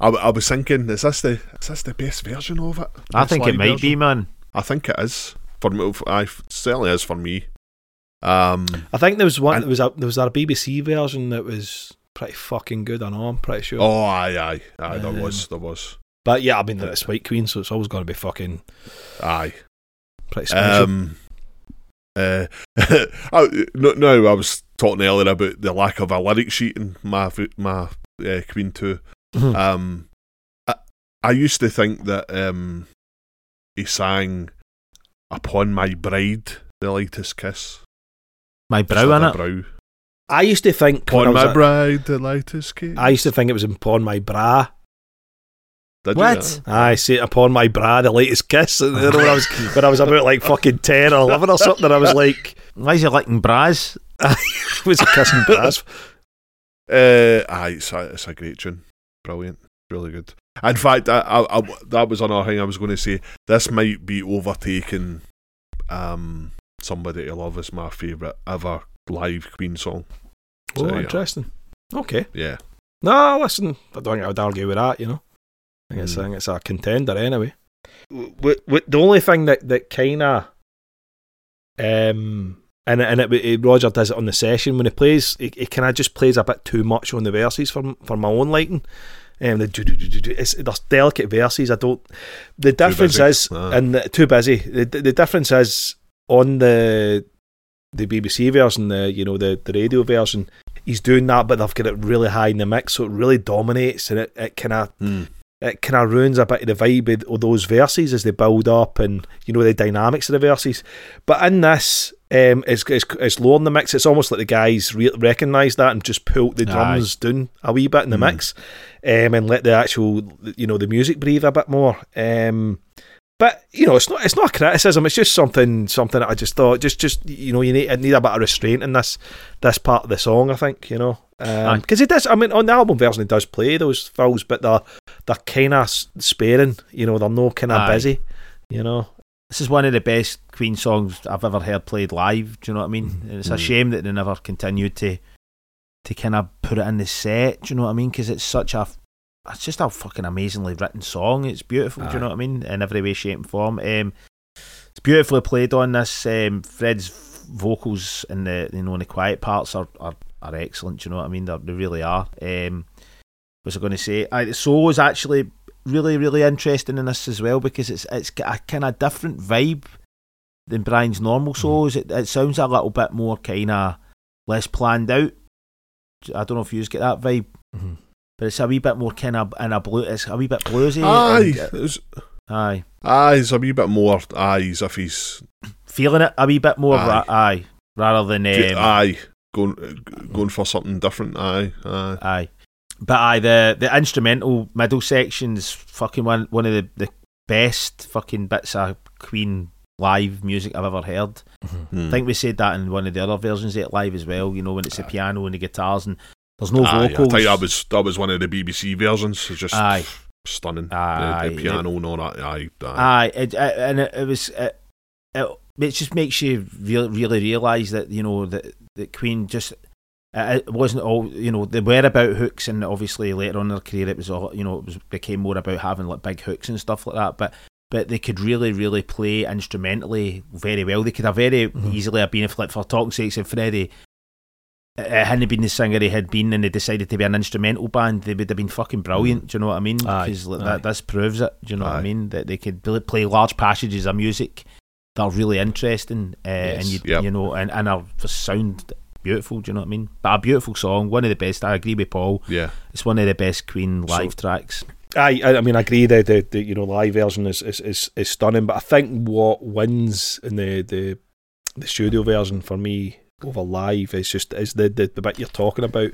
I, I was thinking, is this the is this the best version of it? I think it live might version? be, man. I think it is for me. I certainly is for me. Um, I think there was one. And- there was a there was a BBC version that was pretty fucking good. I know. I'm pretty sure. oh, aye, aye, aye. There Um, was, there was, But yeah, I mean, it's White Queen, so it's always going to be fucking aye. pretty special. Um, uh, I, no, no, I was talking earlier about the lack of a lyric sheet in my my uh, Queen Two. Mhm. Um, I, I used to think that um, he sang "Upon My Bride," the lightest kiss. My brow in it. brow. I used to think Upon my bride, the lightest kiss. I used to think it was upon my bra. Did What? You, I see it upon my bra, the latest kiss. And then when I was when I was about like fucking ten or eleven or something, I was like, Why is he licking bras? it was kissing bras. Uh, aye, it's a, it's a great tune. Brilliant. Really good. In fact, I, I, I- that was another thing I was going to say. This might be overtaking um, Somebody to Love as my favourite ever live Queen song. So, Oh, yeah. interesting. Okay. Yeah. No, listen, I don't think I would argue with that. You know, I think, it's, I Mm. think it's a contender anyway. W- w- the only thing that that kind of um. And and it, it, Roger does it on the session when he plays. He, he kind of just plays a bit too much on the verses for for my own liking. Um, the do, do, do, do. It's, there's delicate verses. I don't. The difference is, Ah. and the, too busy. The, the difference is on the the BBC version, the you know the the radio version. He's doing that, but they've got it really high in the mix, so it really dominates, and it, it kind of Mm. It kind of ruins a bit of the vibe of- those verses as they build up and you know the dynamics of the verses. But in this, um, it's, it's it's low in the mix. It's almost like the guys re- recognise that and just pulled the drums down a wee bit in the Mm. mix, um, and let the actual you know the music breathe a bit more. Um, but you know, it's not it's not a criticism. It's just something something that I just thought just just you know you need need a bit of restraint in this this part of the song. I think you know um, because it does. I mean, on the album version, it does play those fills, but they're they're kind of sparing. You know, they're no kind of busy. You know, This is one of the best Queen songs I've ever heard played live. Do you know what I mean? Mm-hmm. And it's a shame that they never continued to to kind of put it in the set. Do you know what I mean? Because it's such a it's just a fucking amazingly written song. It's beautiful. Do you know what I mean? In every way, shape, and form. Um, it's beautifully played on this. Um, Fred's vocals in the you know in the quiet parts are are, are excellent. Do you know what I mean? They're, they really are. Um, what was I going to say? I, the solo is actually really really interesting in this as well because it's it's got a kind of different vibe than Brian's normal solos. It, it sounds a little bit more kind of less planned out. I don't know if you guys get that vibe, but it's a wee bit more kind of in a blue. It's a wee bit bluesy. Aye, and, uh, it's, aye, aye, it's a wee bit more. Aye, as if he's feeling it a wee bit more. Aye. Ra- aye, rather than um, aye going going for something different. Aye, aye. Aye. But aye, the the instrumental middle section's fucking one one of the, the best fucking bits of Queen live music I've ever heard. Hmm. I think we said that in one of the other versions of it live as well. You know, when it's the piano and the guitars and there's no Aye, vocals. tell you, that was that was one of the BBC versions. It's just Aye. stunning. Aye, the, the piano and all that. Aye, aye. Aye, it, it, and it, it was it, it, it just makes you really, really realise that you know that that Queen just it it wasn't all you know they were about hooks and obviously later on in their career it was all you know it was became more about having like big hooks and stuff like that but but they could really really play instrumentally very well they could have very Mhm. easily have been if like for talking sakes if Freddie Eh, eh, it hadn't been the singer he had been and they decided to be an instrumental band they would have been fucking brilliant mm. do you know what I mean? Because like, that, this proves it do you know what I mean? That they could play large passages of music that are really interesting uh, and you, Yep. you know and, and are sound beautiful do you know what I mean? But a beautiful song one of the best I agree with Paul. Yeah. it's one of the best Queen So- live tracks. I, I I mean, I agree that the, the you know live version is, is, is, is stunning, but I think what wins in the, the the studio version for me over live is just is the, the, the bit you're talking about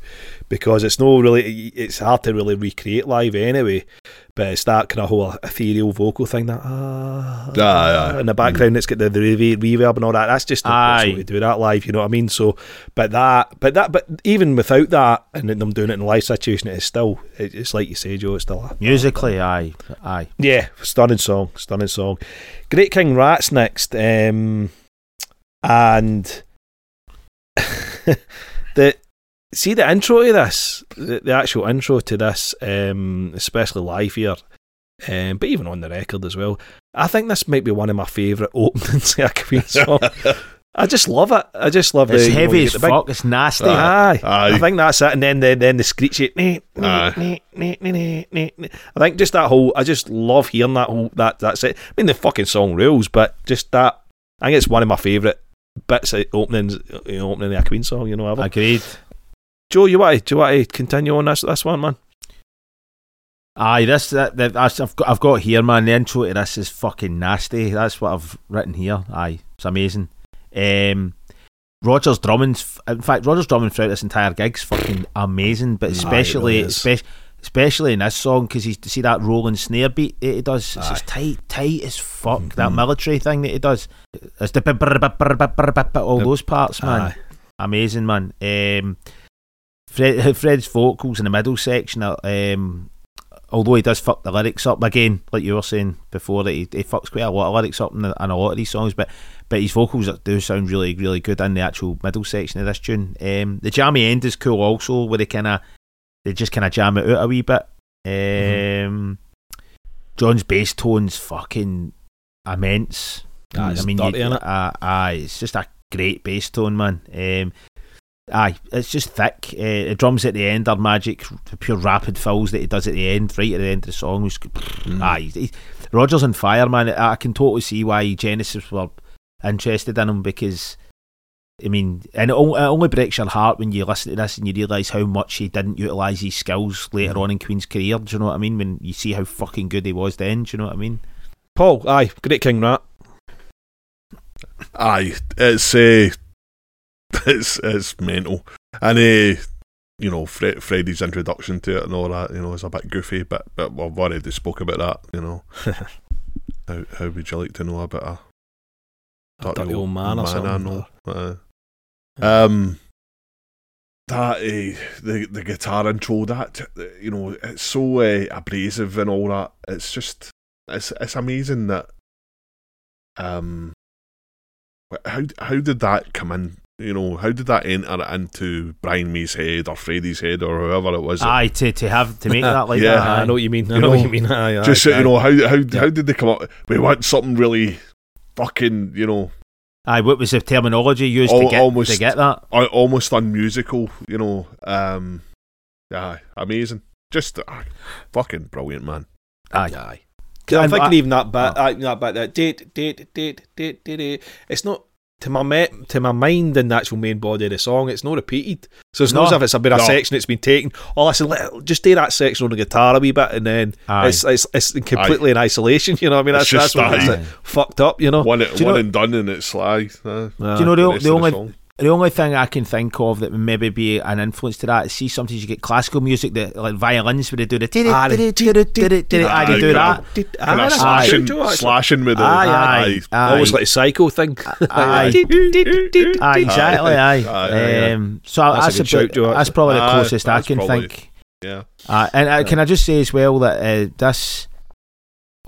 because it's no really it's hard to really recreate live anyway, but it's that kind of whole ethereal vocal thing that ah, Aye, aye. in the background it's got the, the re- reverb and all that. That's just Aye. possible to do that live. You know what I mean? So, but that, but that, but even without that and them doing it in a live situation, it's still it, it's like you say, Joe. It's still a, musically aye aye yeah, stunning song, stunning song. Great King Rats next, um, and the see the intro to this, the, the actual intro to this, um, especially live here, um, but even on the record as well. I think this might be one of my favourite openings to a Queen song. I just love it. I just love it. it's the you know, heavy you as get the big- fuck it's nasty Aye, Aye. I think that's it. And then the then the screechy. nee, nee, Aye. nee, nee, nee, nee, nee, nee. I think just that whole. I just love hearing that whole. That that's it. I mean, the fucking song rules, but just that. I think it's one of my favourite bits of openings. You know, opening a Queen song. You know, ever. agreed Joe, you want to, do you want to continue on this this one, man? Aye, this that, that that's, I've got I've got here, man. The intro to this is fucking nasty. That's what I've written here. Aye, it's amazing. Um, Rogers Drummond's, in fact, Rogers Drummond throughout this entire gig's fucking amazing, but Aye, especially really is. espe- especially in this song because you see that rolling snare beat that he does. It's just tight, tight as fuck. That Mhm. military thing that he does. It's the all those parts, man Aye. amazing man. Um, Fred, Fred's vocals in the middle section, um, although he does fuck the lyrics up again, like you were saying before, that he, he fucks quite a lot of lyrics up in, the, in a lot of these songs, but but his vocals do sound really really good in the actual middle section of this tune. Um, the jammy end is cool also, where they kind of they just kind of jam it out a wee bit. Um, John's bass tone's fucking immense. Ah, I mean, dirty, you, innit? uh, aye, it's just a great bass tone, man. Um, aye, it's just thick. Uh, the drums at the end are magic, the pure rapid fills that he does at the end, right at the end of the song. Was, Mm. Aye, he, Rogers on fire, man. I, I can totally see why Genesis were interested in him because. I mean, and it only, breaks your heart when you listen to this and you realise how much he didn't utilise his skills later Mm. on in Queen's career. Do you know what I mean? When you see how fucking good he was then, do you know what I mean? Paul, aye, Great King Rat. Aye, it's uh, it's it's mental, and uh, you know Fre- Freddie's introduction to it and all that, you know, is a bit goofy, but but we've already spoke about that, you know. how how would you like to know about a Dirty old man or I something. Know. Um, that uh, the the guitar intro, that you know, it's so uh, abrasive and all that. It's just it's it's amazing that um how how did that come in? You know, how did that enter into Brian May's head or Freddie's head or whoever it was? Aye, to, to have to make that like Yeah, that. I know what you mean. I You know, what you mean. Aye, aye, Just aye. you know, how how how did they come up? We want something really fucking, you know, Aye, what was the terminology used Al- to get almost- to get that? al- almost unmusical, you know. Um, yeah, amazing. Just ah, fucking brilliant, man. Aye, Aye. I'm thinking I- even that bit, oh. aye, that bit, that date, date, date, date, date, date. It's not to my me- to my mind in the actual main body of the song. It's not repeated, so it's not as if it's a bit of No. section that's been taken. Oh, listen, let, just do that section on the guitar a wee bit, and then Aye. it's, it's it's completely in isolation. You know, what I mean, It's that's just that's what makes aye. it fucked up. You know, One, you one know- and done, and it's like uh, Do you know the, rest the only song. The only thing I can think of that would maybe be an influence to that is see sometimes you get classical music that like violins where they do the Ah, aye they do that Kind of that's slashing, slashing with the Aye, aye, aye. Almost like a psycho thing. Aye. Aye, exactly. Aye. Aye, aye. Um, so That's a that's, about- that's probably the closest I can think. yeah. Uh, and uh, can I just say as well that uh, this,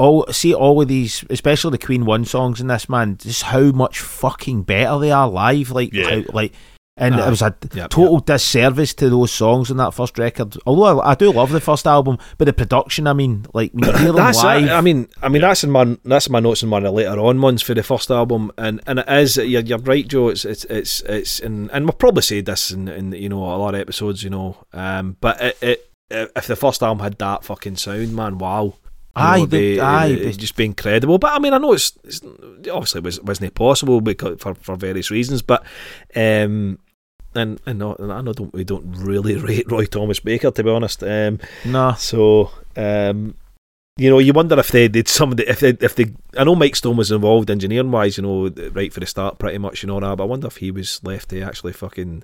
all see all of these, especially the Queen One songs in this man, just how much fucking better they are live. Like, Yeah. how, like, and Aye. it was a Yep, total disservice to those songs on that first record. Although I, I do love the first album, but the production, I mean, like when you hear them That's live, it. I mean, I mean that's in my that's in my notes in one of later on ones for the first album, and and it is you're, you're right, Joe. It's it's it's it's and and we'll probably say this in, in you know a lot of episodes, you know, um, but it, it if the first album had that fucking sound, man, wow. Aye, know, it'd aye, it'd just be incredible. But I mean, I know it's, it's obviously was wasn't possible because for, for various reasons. But um, and and no, and I know don't we don't really rate Roy Thomas Baker to be honest. Um, no, so, um, you know, you wonder if they did some of the if they if they. I know Mike Stone was involved engineering wise, you know, right for the start, pretty much, you know that. But I wonder if he was left to actually fucking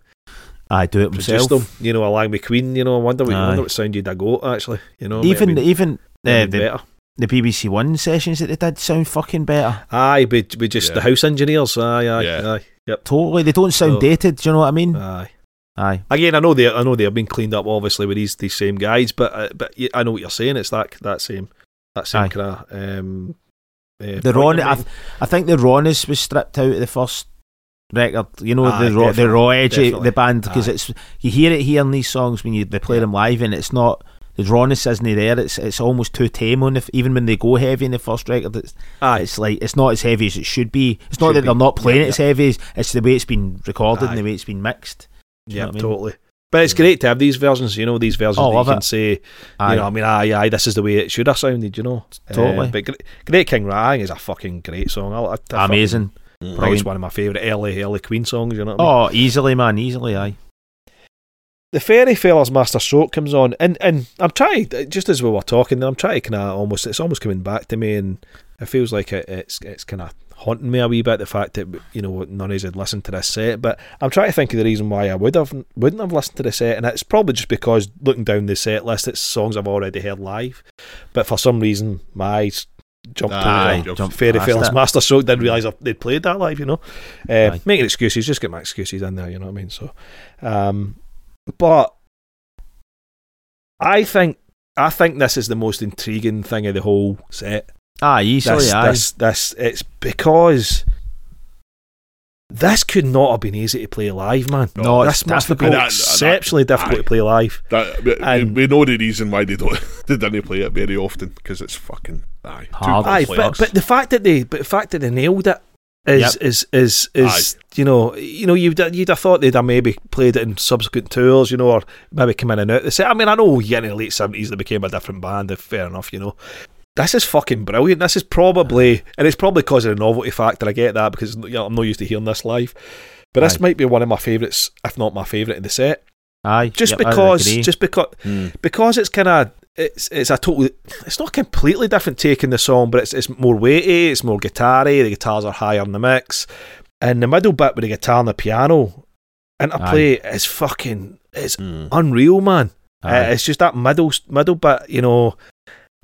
I do it myself. them, you know, along with McQueen. You know, I wonder, what, I wonder what sound you'd got actually. You know, Even even the better. the BBC One sessions that they did sound fucking better. Aye, but we just Yeah. the house engineers. Aye, aye, Yeah. aye, yep, Totally, they don't sound So- dated. Do you know what I mean? aye. Aye. Again, I know they, I know they have been cleaned up, obviously, with these these same guys, but uh, but y- I know what you're saying. It's that that same that same kind of um, uh, The point Ron, I, th- I think the rawness was stripped out of the first record. You know, Aye, the raw, the raw edge of the band because it's you hear it here in these songs when you they play them live, and it's not the rawness isn't there. It's it's almost too tame on the, even when they go heavy in the first record. It's, Aye. it's like it's not as heavy as it should be. It's not Should that be. they're not playing Yeah, it as heavy it's the way it's been recorded Aye. and the way it's been mixed. Do Yeah, I mean? totally. But it's great to have these versions, you know, these versions Oh, that you can it. say, Aye. you know, I mean, aye, aye, this is the way it should have sounded, you know. Totally. Uh, but Great, Great King Rat is a fucking great song. I, I, I Amazing. Think it's one of my favourite early, early Queen songs, you know what I mean? Oh, easily, man, easily. Aye. The Fairy Fellas Master Stroke comes on, and, and I'm trying, just as we were talking, I'm trying to kind of almost, it's almost coming back to me, and it feels like it, it's it's kind of haunting me a wee bit, the fact that, you know, none of us had listened to this set, but I'm trying to think of the reason why I would have, wouldn't have listened to the set, and it's probably just because looking down the set list, it's songs I've already heard live, but for some reason, my eyes jumped Aye, over jump Fairy past Fellas. Master Stroke, didn't realise they'd played that live, you know. Uh, making excuses, just get my excuses in there, you know what I mean? So, um, but I think I think this is the most intriguing thing of the whole set. Aye, easily. This, aye. this, this, it's because this could not have been easy to play live, man. No, it's this must have been difficult. That- that- exceptionally difficult aye. to play live. That, we, And- we know the reason why they don't they didn't play it very often because it's fucking aye, Hard. too Aye, but, but the fact that they, but the fact that they nailed it is Yep. is is is you know you know you'd you'd have thought they'd have maybe played it in subsequent tours, you know, or maybe come in and out. the set. I mean, I know yeah, in the late seventies they became a different band. If fair enough, you know. This is fucking brilliant. This is probably, and it's probably because of the novelty factor. I get that because you know, I'm not used to hearing this live, but this might be one of my favourites, if not my favourite in the set. Aye, Just yep, because, just because, Mm. because it's kind of it's it's a totally it's not a completely different take in the song, but it's it's more weighty, it's more guitar-y, the guitars are higher in the mix, and the middle bit with the guitar and the piano interplay is fucking it's Mm. unreal, man. Uh, it's just that middle middle bit, you know.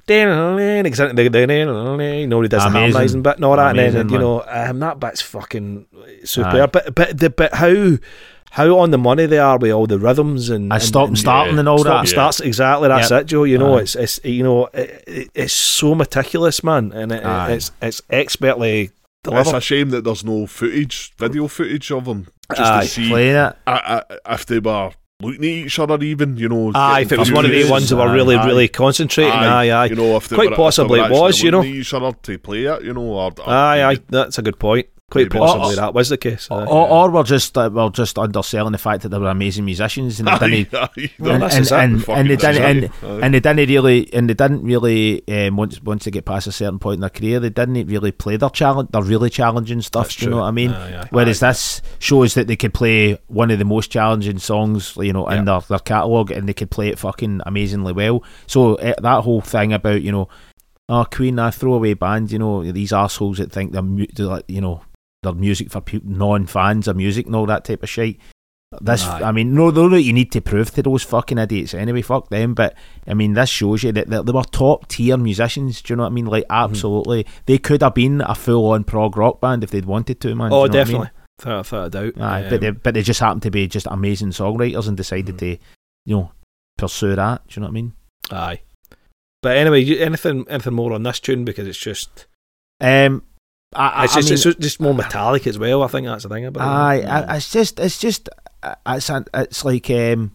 Exactly, you know, he does the Amazing. harmonising bit and all that, and then you man. know um, that bit's fucking super. Aye. But but the but how how on the money they are with all the rhythms and I and- stop and and- starting yeah, and all Stop that. and starts exactly that's Yep. it, Joe. You know, Aye. it's it's you know it, it, it's so meticulous, man, and it, it's it's expertly It's a shame that there's no footage, video footage of them, just Aye. to see Playing it. if they were looking at each other, even you know. Aye, if it was one of the ones that were really aye. really concentrating, aye, aye, You know, if they Quite were, possibly if it they were was, you know. looking at each other to play it, you know, or, or aye, aye. maybe- That's a good point. Quite Maybe possibly it's- that was the case. Or, or we're just uh, we're just underselling the fact that they were amazing musicians and they didn't Aye, aye, Well, and, this and, is it. and, Fucking and they didn't and, this is it. and they didn't really and they didn't really um, once once they get past a certain point in their career they didn't really play their challenge their really challenging stuff That's do you know what I mean Aye, aye. whereas this shows that they could play one of the most challenging songs you know in Yeah. their, their catalogue and they could play it fucking amazingly well so uh, that whole thing about you know oh Queen a throwaway band you know these assholes that think they're, mu- they're like you know their music for pe- non-fans of music and all that type of shit. This, Aye. I mean, no, no, that you need to prove to those fucking idiots anyway. Fuck them. But I mean, this shows you that they, they were top tier musicians. Do you know what I mean? Like, Mm-hmm. absolutely, they could have been a full-on prog rock band if they'd wanted to, man. Oh, you know what I mean? definitely. Without, a doubt. Aye, Um, but they, but they just happened to be just amazing songwriters and decided Mhm. to, you know, pursue that. Do you know what I mean? Aye. But anyway, anything anything more on this tune because it's just Um, I, I, it's just mean, it's just- more metallic as well. I think that's the thing about Aye, it. I, it's just, it's just, it's, it's like um,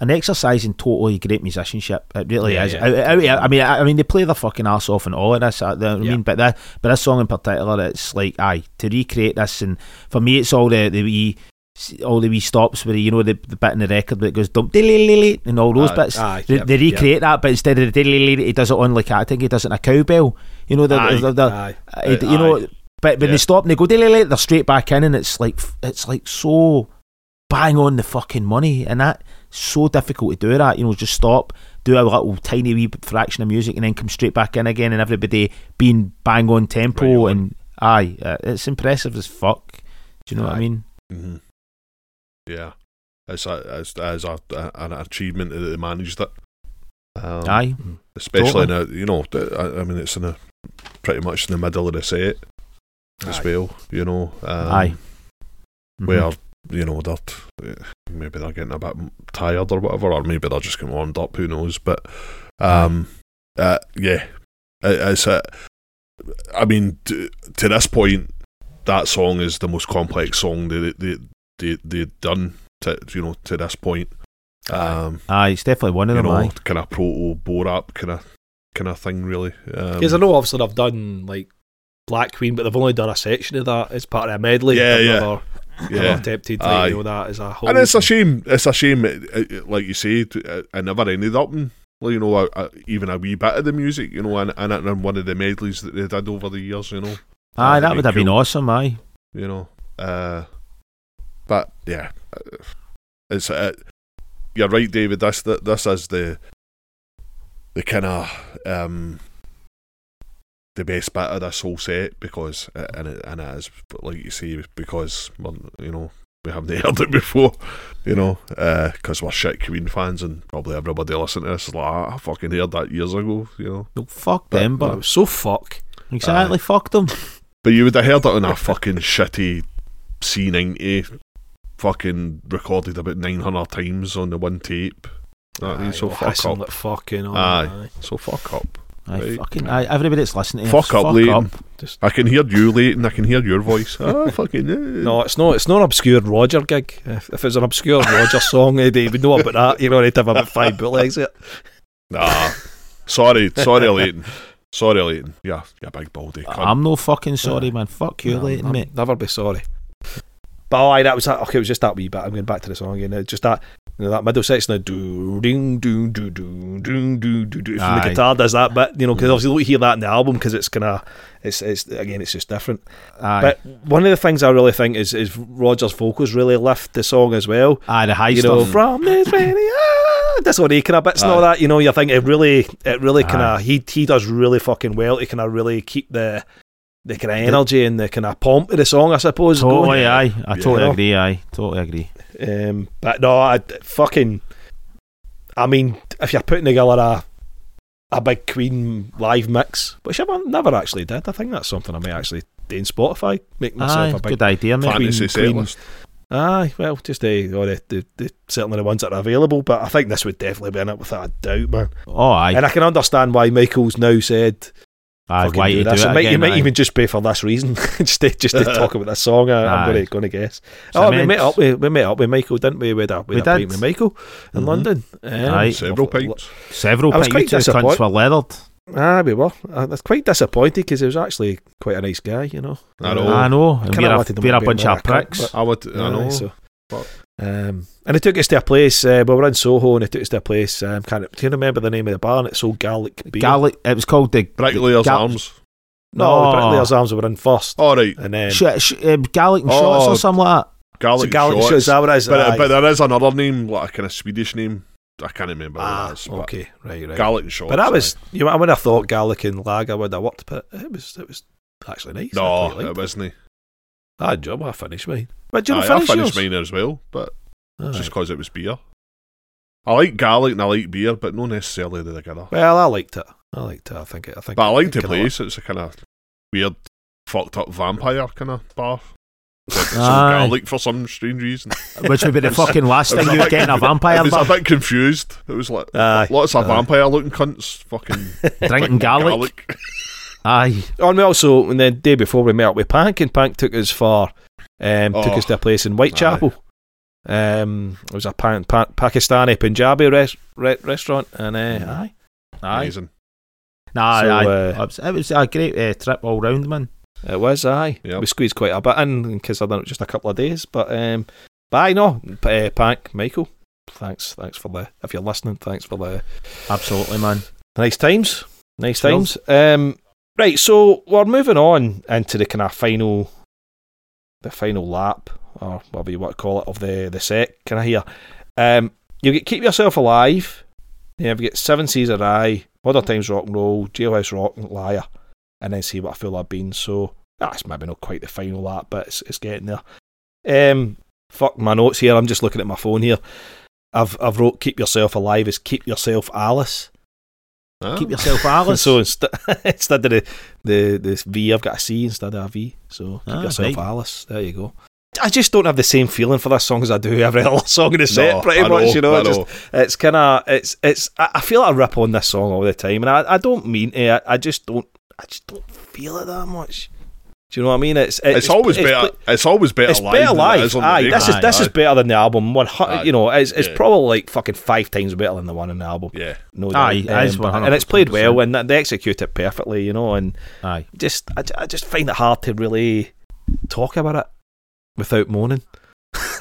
an exercise in totally great musicianship. It really Yeah, is. yeah. I, I, I mean, I, mean, they play their fucking ass off and all of this. I Yeah. mean, but that, but this song in particular, it's like, aye, to recreate this, and for me, it's all the the wee. All the wee stops where you know the, the bit in the record where it goes dum dilly and all those Aye, bits. aye, they, yep, they yep. recreate that, but instead of the dilly he does it on like I think he does it in a cowbell. You know the, Aye, the, the, Aye. uh, you know, but when Yeah. they stop and they go dilly they're straight back in, and it's like it's like so bang on the fucking money, and that so difficult to do that. You know, just stop, do a little tiny wee fraction of music, and then come straight back in again, and everybody being bang on tempo, Right on. and aye, uh, it's impressive as fuck. Do you know what I Aye. mean? hmm Yeah, it's a it's, it's a, a, an achievement that they managed it. Um, aye, especially in a you know I, I mean it's in a pretty much in the middle of the set as Aye. well. You know, um, aye. Mhm. where you know they're maybe they're getting a bit tired or whatever, or maybe they're just getting warmed up. Who knows? But um, uh, yeah, it, it's a. I mean, t- to this point, that song is the most complex song they they they they've done to you know to this point. Um, aye, it's definitely one of you them. know, kind of proto Bo Rhap kind of kind of thing, really. Um, Because I know obviously they've done like Black Queen, but they've only done a section of that as part of a medley. Yeah, They've yeah. Never, never yeah. attempted to Aye. do that as a whole. And it's a shame. It's a shame. It, it, like you say, it, it never ended up in well, you know, a, a, even a wee bit of the music, you know, and, and, and one of the medleys that they did over the years, you know, Aye, that'd that be have been awesome. Aye, you know. Uh, but yeah, uh, it's uh, you're right, David. This th- this is the the kind of um the best bit of this whole set because uh, and it and it is like you say because you know we haven't heard it before, you know, because we're shit Queen fans and probably everybody listening to this is like "Ah, I fucking heard that years ago, you know. no, fuck But- them, But so fuck. exactly, fuck them. But you would have heard it on a fucking shitty C90 fucking recorded about 900 times on the one tape. That Aye, so fuck up. like fucking on, Aye. So fuck up. Aye, Right. fucking, aye, everybody that's listening to Fuck up, Leighton. Just I can hear you, Leighton. I can hear your voice. Ah, fucking. eh. no, it's not. It's not an obscure Roger gig. If, if it's an obscure Roger song, eh, they would know about that. You know, they'd have about five bootlegs. It. Nah. Sorry. Sorry, Leighton. Sorry, Leighton. Yeah, you big baldy. cunt. I'm no fucking sorry, man. Fuck you, No, Leighton, mate. Never be sorry. But oh, aye, that was that. Okay, it was just that wee bit. I'm going back to the song again. It's just that you know, that middle section of do ding do do do do do do do. From the guitar does that bit, you know, because obviously you don't hear that in the album because it's kind of it's it's again it's just different. Aye, But one of the things I really think is is Roger's vocals really lift the song as well. aye, the high you know, stuff. from this radio, ah, this one, kind of bits and all that. You know, you think it really, it really kind of he he does really fucking well to kind of really keep the the kind of energy and the kind of pomp of the song, I suppose. Totally, going. aye. I Yeah. totally agree. Aye, totally agree. Um, but no, I fucking. I mean, if you're putting together a a big Queen live mix, which I've never actually did, I think that's something I may actually do in Spotify. Make myself Aye, a big good idea, mate. Queen- Fantasy set Queen- Aye, well, just uh, or the, the, the certainly the ones that are available, but I think this would definitely be in it without a doubt, man. Oh, aye, And I can understand why Michael's now said, aye. "Fucking Why do you do this." it It might, you again? might aye. even just be for this reason, just to, just to talk about this song. I, I'm going to going to guess. So oh, I we meant- met up with we met up with Michael, didn't we? We had a, we We had a did. pint with Michael in Mhm. London. Um, Aye. Several lovely- pints. Several I was quite disappointed. were leathered. Ah, we were. I was quite disappointed because he was actually quite a nice guy, you know. I know. I know. And we're a, we're a bunch of pricks. I would. I know. so- Fuck. Um, and he took us to a place. Uh, we were in Soho, and he took us to a place. Um, can't, can you remember the name of the bar? And it's so Gallic beer. Gallic. It was called the Bricklayer's Gal- Arms. no, No. the Bricklayers Arms we were in first, All right. and then sh- sh- um, Garlic and Oh, shots or something like that. Garlic so Garlic shots. shots. Is that what? But, uh, but there is another name, like a kind of Swedish name. I can't remember what ah, it is. but okay, right, right. Garlic and shots. but that was aye. you. know, I would have thought Gallic and Lager would have worked, but it was it was actually nice. I No, quite liked it I enjoy I finished mine. But do you Aye, not I finished yours? mine as well, but Aye. just because it was beer. I like garlic and I like beer, but not necessarily the together. Well, I liked it. I liked it. I think it. I think. But I like the place. It's a kind of weird, fucked up vampire kind of bar. Aye. garlic for some strange reason. Which would be the fucking last thing you would get in a vampire I was a bit confused. It was like Aye. lots of vampire looking cunts fucking Drinking drinking garlic. Aye. Oh, and we also, and the day before we met up with Pank, and Pank took us for, um, took Oh. us to a place in Whitechapel. Um, it was a pan, pa- Pakistani Punjabi res- re- restaurant, and uh, Mm. aye, aye, Amazing. Nah, So, aye. uh, it, was, a great uh, trip all round, man. it was aye. Yep. We squeezed quite a bit in because I've done it just a couple of days, but um, but I know, uh, Pank, Michael, thanks, thanks for the if you're listening, thanks for the Absolutely, man. Nice times. Nice Cool. times. Um, right, so we're moving on into the kind of final, the final lap, or whatever you want to call it, of the the set. Can I hear? Um, you get keep yourself alive. Yeah, we get seven seas of Rhye, modern times rock and roll, jailhouse rock, and liar, and then see what a fool I've been. So that's maybe not quite the final lap, but it's it's getting there. Um, fuck my notes here. I'm just looking at my phone here. I've I've wrote keep yourself alive is keep yourself Alice. Ah. Keep yourself Alice. So instead, instead of the, the this V, I've got a C instead of a V. So keep Ah, yourself right. Alice. There you go. I just don't have the same feeling for this song as I do every other song in the set. No, pretty I much, you know. I It just, it's kind of it's it's. I, I feel like I rip on this song all the time, and I, I don't mean to. I, I just don't. I just don't feel it that much. Do you know what I mean? It's It's, always better. it's always better it's live. better than it live. is the Aye, radio. this is Aye, this is better than the album. One, you know, it's it's Yeah. probably like fucking five times better than the one in the album. yeah. No, Aye, doubt. it is um, and it's played well, and they execute it perfectly. You know, and Aye. just I, I just find it hard to really talk about it without moaning.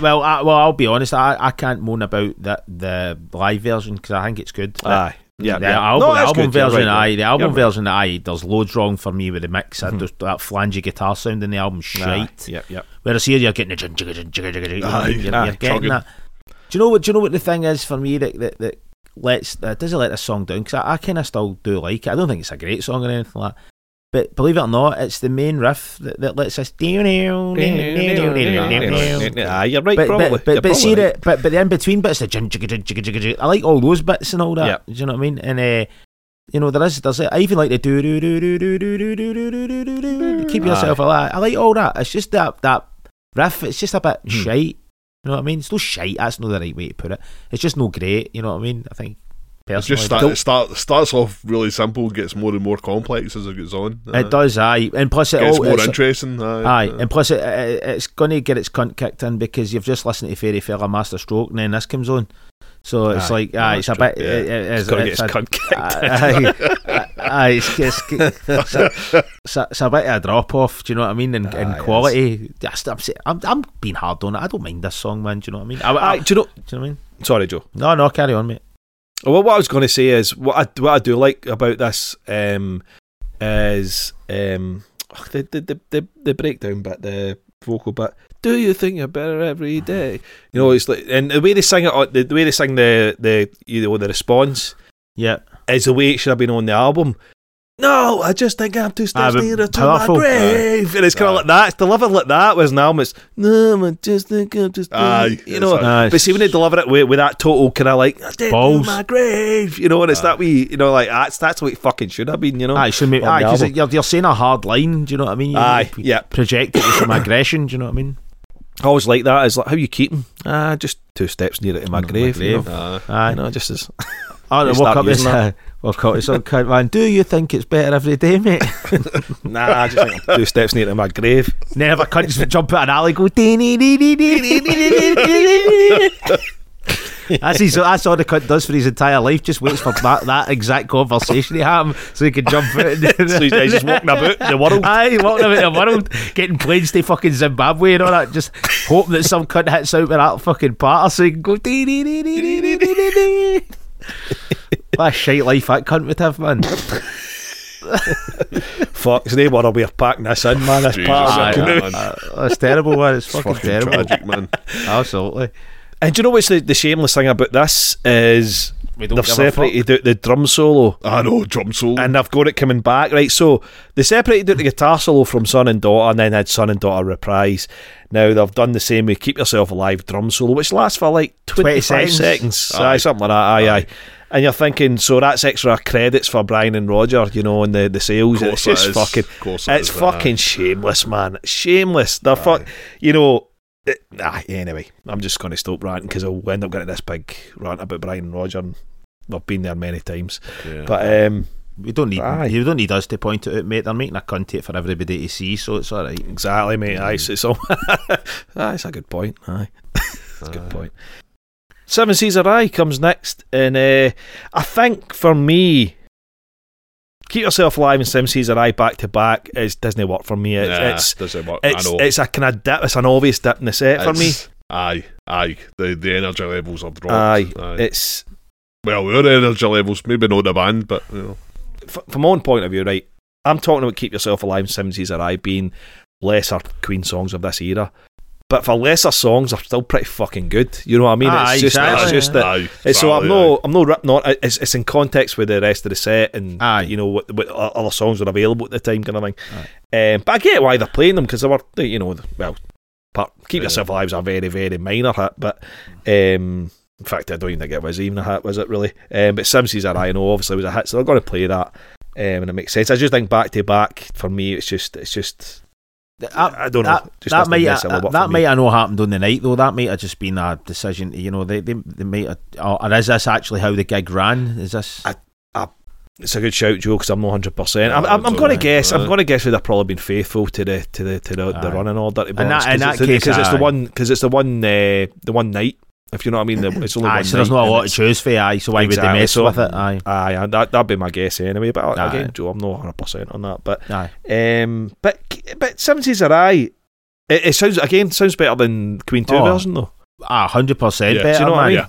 Well, I, well, I'll be honest. I, I can't moan about the the live version because I think it's good. Aye, yeah, the yeah. album, No, the album good, version, right, aye, the album right. version, aye, there's loads wrong for me with the mix. I Mhm. just that flangy guitar sound in the album, shite. Yep, yep. Whereas here you're getting the jig, jig, jig, jig, jig, jig, Aye, you're, aye, you're getting that. Do you know what? Do you know what the thing is for me that that, that lets that doesn't let the song down because I, I kind of still do like it. I don't think it's a great song or anything like that. But believe it or not, it's the main riff that, that lets us. Aye, you're right, But, probably. but, but, but see right. the but but the in between bits the I like all those bits and all that. Yeah. Do you know what I mean? And uh, you know there is there's I even like the do do do do do do do do do do do do keep yourself alive. I like all that. It's just that that riff. It's just a bit Hmm. shite. You know what I mean? It's no shite. That's not the right way to put it. It's just no great. You know what I mean? I think It personally, just start, it start, starts off really simple, gets more and more complex as it goes on. Uh, it does. Aye, and plus it Gets all more it's- interesting. Aye, Aye, Uh, and plus it, it, it's going to get its cunt kicked in because you've just listened to Fairy Fella Master Stroke and then this comes on. So it's like, No, aye, it's a bit. Yeah. It, it, It's it's, got to get it's a, cunt kicked. aye, aye, it's, it's, it's, a, it's, a, it's a bit of a drop off. Do you know what I mean? In, in Aye, it quality, Just- I'm, I'm, I'm being hard on it. I don't mind this song, man. Do you know what I mean? I, I, Aye, do you know? do you know what I mean? Sorry, Joe. No, no, carry on, mate. Well, what I was going to say is what I what I do like about this um, is um, the, the the the breakdown bit, the vocal bit. Do you think you're better every day? You know, it's like and the way they sing it, uh, the, the way they sing the the you know the response Yeah, is the way it should have been on the album. No, I just think I'm two steps but nearer to powerful. my grave, and it's kind of Aye. like that. It's delivered like that. Whereas an album, it's no, I just think I'm just Aye, you know. it's Aye. But see when they deliver it with, with that total kind of like I did Balls. my grave, you know, and it's Aye. that wee, you know, like that's that's what it fucking should have been, you know. aye, should maybe, on aye, the because you're, you're saying a hard line. Do you know what I mean? You Aye, you yeah. Project it with some aggression. Do you know what I mean? I always like that. Is like how you keep them? Ah, just two steps nearer to my My grave. You know? aye. Aye. You know, just as I You woke start up this. using or caught his own cunt, man. Do you think it's better every day, mate? nah, I just think two steps near to my grave. Never cunts would jump out an alley go. that's, his, that's all the cunt does for his entire life. Just waits for that, that exact conversation to happen so he can jump out. so he's, he's just walking about the world. Aye, walking about the world, getting planes to fucking Zimbabwe and all that. Just hoping that some cunt hits out with that fucking party so he can go what a shite life that cunt would have, man. Fuck's name, or we're packing this in, man. This part man, That's terrible, man. It's, it's fucking, fucking terrible. Tragic, man. Absolutely. And do you know what's the, the shameless thing about this is we don't they've give a fuck. separated out the drum solo I know drum solo. and they've got it coming back, right? So they separated out the guitar solo from Son and Daughter and then had Son and Daughter reprise. Now they've done the same with Keep Yourself Alive drum solo, which lasts for like 25 seconds. seconds. Aye. Aye, something like that. Aye, aye. Aye. And you're thinking, so that's extra credits for Brian and Roger, you know, and the, the sales. Of It's just it is. fucking. Of course it It's is, fucking aye. shameless, man. Shameless. They're fuck. You know. It, nah, anyway, I'm just going to stop ranting because I'll end up getting this big rant about Brian and Roger. And I've been there many times. Yeah. But um, We don't need Aye. you don't need us to point it out, mate. They're making a content for everybody to see, so it's all right. exactly, mate. Aye, so it's all. That's a good point. Aye, that's a good point. Seven Seas of Rhye comes next, and uh, I think for me, Keep Yourself Alive and Seven Seas of back to back is Disney work for me. It's Nah, it's doesn't work. it's, I know. it's a kind of dip. It's an obvious dip in the set for me. Aye, aye. The the energy levels are dropped. Aye, it's well, our energy levels, maybe not the band, but you know. f- from my own point of view, right? I'm talking about Keep Yourself Alive and Seven Seas of being lesser Queen songs of this era. But for lesser songs, they're still pretty fucking good. You know what I mean? Aye, it's just, exactly. it's just that. Aye, It's, so I'm exactly, no, I'm no ripping on. It's, it's in context with the rest of the set, and Aye. you know what, what other songs were available at the time, kind of thing. Um, but I get why they're playing them because they were, you know, well, part, keep Yeah. yourself alive is a very, very minor hit, but um, in fact, I don't even think it was even a hit, was it really? Um, but Seven Seas of Rhye know obviously was a hit, so they're going to play that, um, and it makes sense. I just think back to back for me, it's just, it's just, I don't know, That, that might mess it up for that might have not happened on the night though. That might have just been a decision. You know, they they, they might. Have, or, or is this actually how the gig ran? Is this? I- It's a good shout, Joe, because I'm not hundred percent. I'm, I'm, I'm going to guess. I'm going to guess they've probably been faithful to the to the to the, the running order. To be In that- honest, in that it's the, case, 'cause it's the one because it's the one uh, the one night. If you know what I mean, it's only aye, so there's not a lot to choose for. Aye, so why would they mess so- with it? Aye, Aye, that that'd be my guess anyway. But Aye. again, Joe, I'm not 100 percent on that. But aye. um, but but Seven Seas of Rhye. It, it sounds again sounds better than Queen Two Oh. version though. Ah, hundred percent better. Do you know what I mean? Yeah.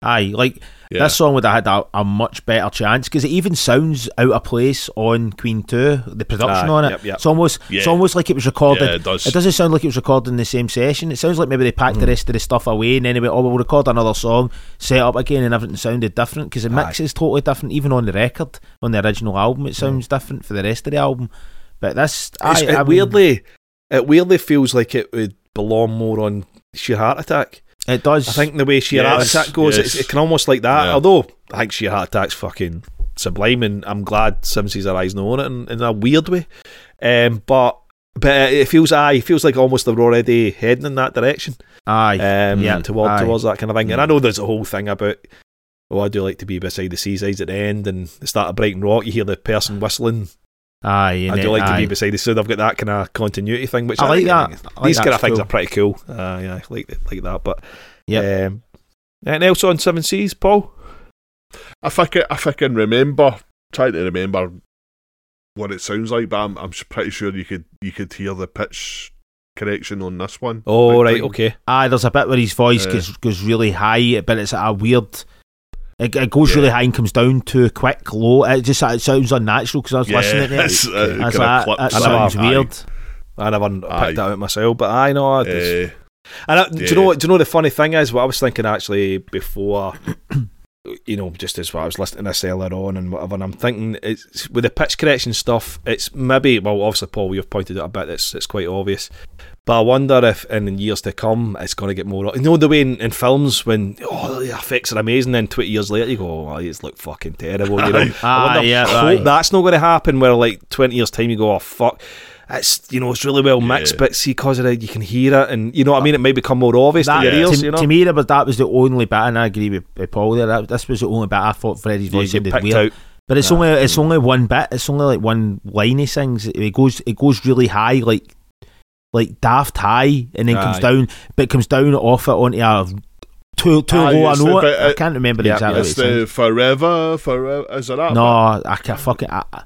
Aye, like Yeah. this song would have had a, a much better chance because it even sounds out of place on Queen Two. The production Aye, on it, yep, yep. it's almost it's almost like it was recorded. Yeah, it does. It doesn't sound like it was recorded in the same session. It sounds like maybe they packed the Mm. rest of the stuff away and then they oh, we'll record another song, set up again, and everything sounded different because the mix Aye. is totally different. Even on the record, on the original album, Mm. it sounds different for the rest of the album. But this, aye, it I mean, weirdly, it weirdly feels like it would belong more on Sheer Heart Attack. It does. I think the way Sheer Heart Attack goes, yes. it can almost like that. Yeah. Although I think Sheer Heart Attack's fucking sublime, and I'm glad Seven Seas of Rhye's on it in, in a weird way. Um, but but it feels aye, it feels like almost they're already heading in that direction. aye, Um, yeah, toward, aye. towards that kind of thing. And I know there's a whole thing about. Oh, I do like to be beside the seasides at the end, and the start of Brighton Rock. You hear the person whistling. Aye. and I do then- like to be beside the. So they've got that kind of continuity thing, which I I, like think- that. I like These kind of things cool. are pretty cool. Uh, yeah, I like like that. But yeah, um, anything else on Seven Seas, Paul? if I can, if I can remember, trying to remember what it sounds like, but I'm, I'm pretty sure you could you could hear the pitch correction on this one. Oh, Big right, time. okay. Aye, there's a bit where his voice Uh, goes goes really high, but it's a weird. It, it goes Yeah. really high and comes down too quick, low. It just it sounds unnatural because I was Yeah, listening to it. it's, uh, I kinda like, that, clips that and sounds aye. weird. I never picked Aye. that out myself, but I know. Uh, and I, do you know what? Do you know the funny thing is? What I was thinking actually before, you know, just as what I was listening to this earlier on and whatever. And I'm thinking it's with the pitch correction stuff. It's maybe well, obviously, Paul, you've pointed out a bit. It's it's quite obvious. But I wonder if in years to come it's going to get more. You know the way in, in films when oh the effects are amazing, then twenty years later you go, oh, these look fucking terrible. You know. I wonder, yeah, hope that's not going to happen. Where like twenty years time you go, oh fuck. It's you know it's really well mixed, Yeah. but see because of it you can hear it, and you know what I mean. It may become more obvious That, to your Yeah. ears. to, you know, to me, that was, that was the only bit, and I agree with, with Paul there. That, this was the only bit I thought Freddie's voice you sounded weird. out. But it's Ah. only it's only one bit. It's only like one line he sings. It goes it goes really high, like like daft high, and then comes down, but it comes down off it onto a too too Aye, low. I know the it. bit- I can't remember yeah, exactly. it's the forever, forever. Is it that? No, I can't fucking. I, I-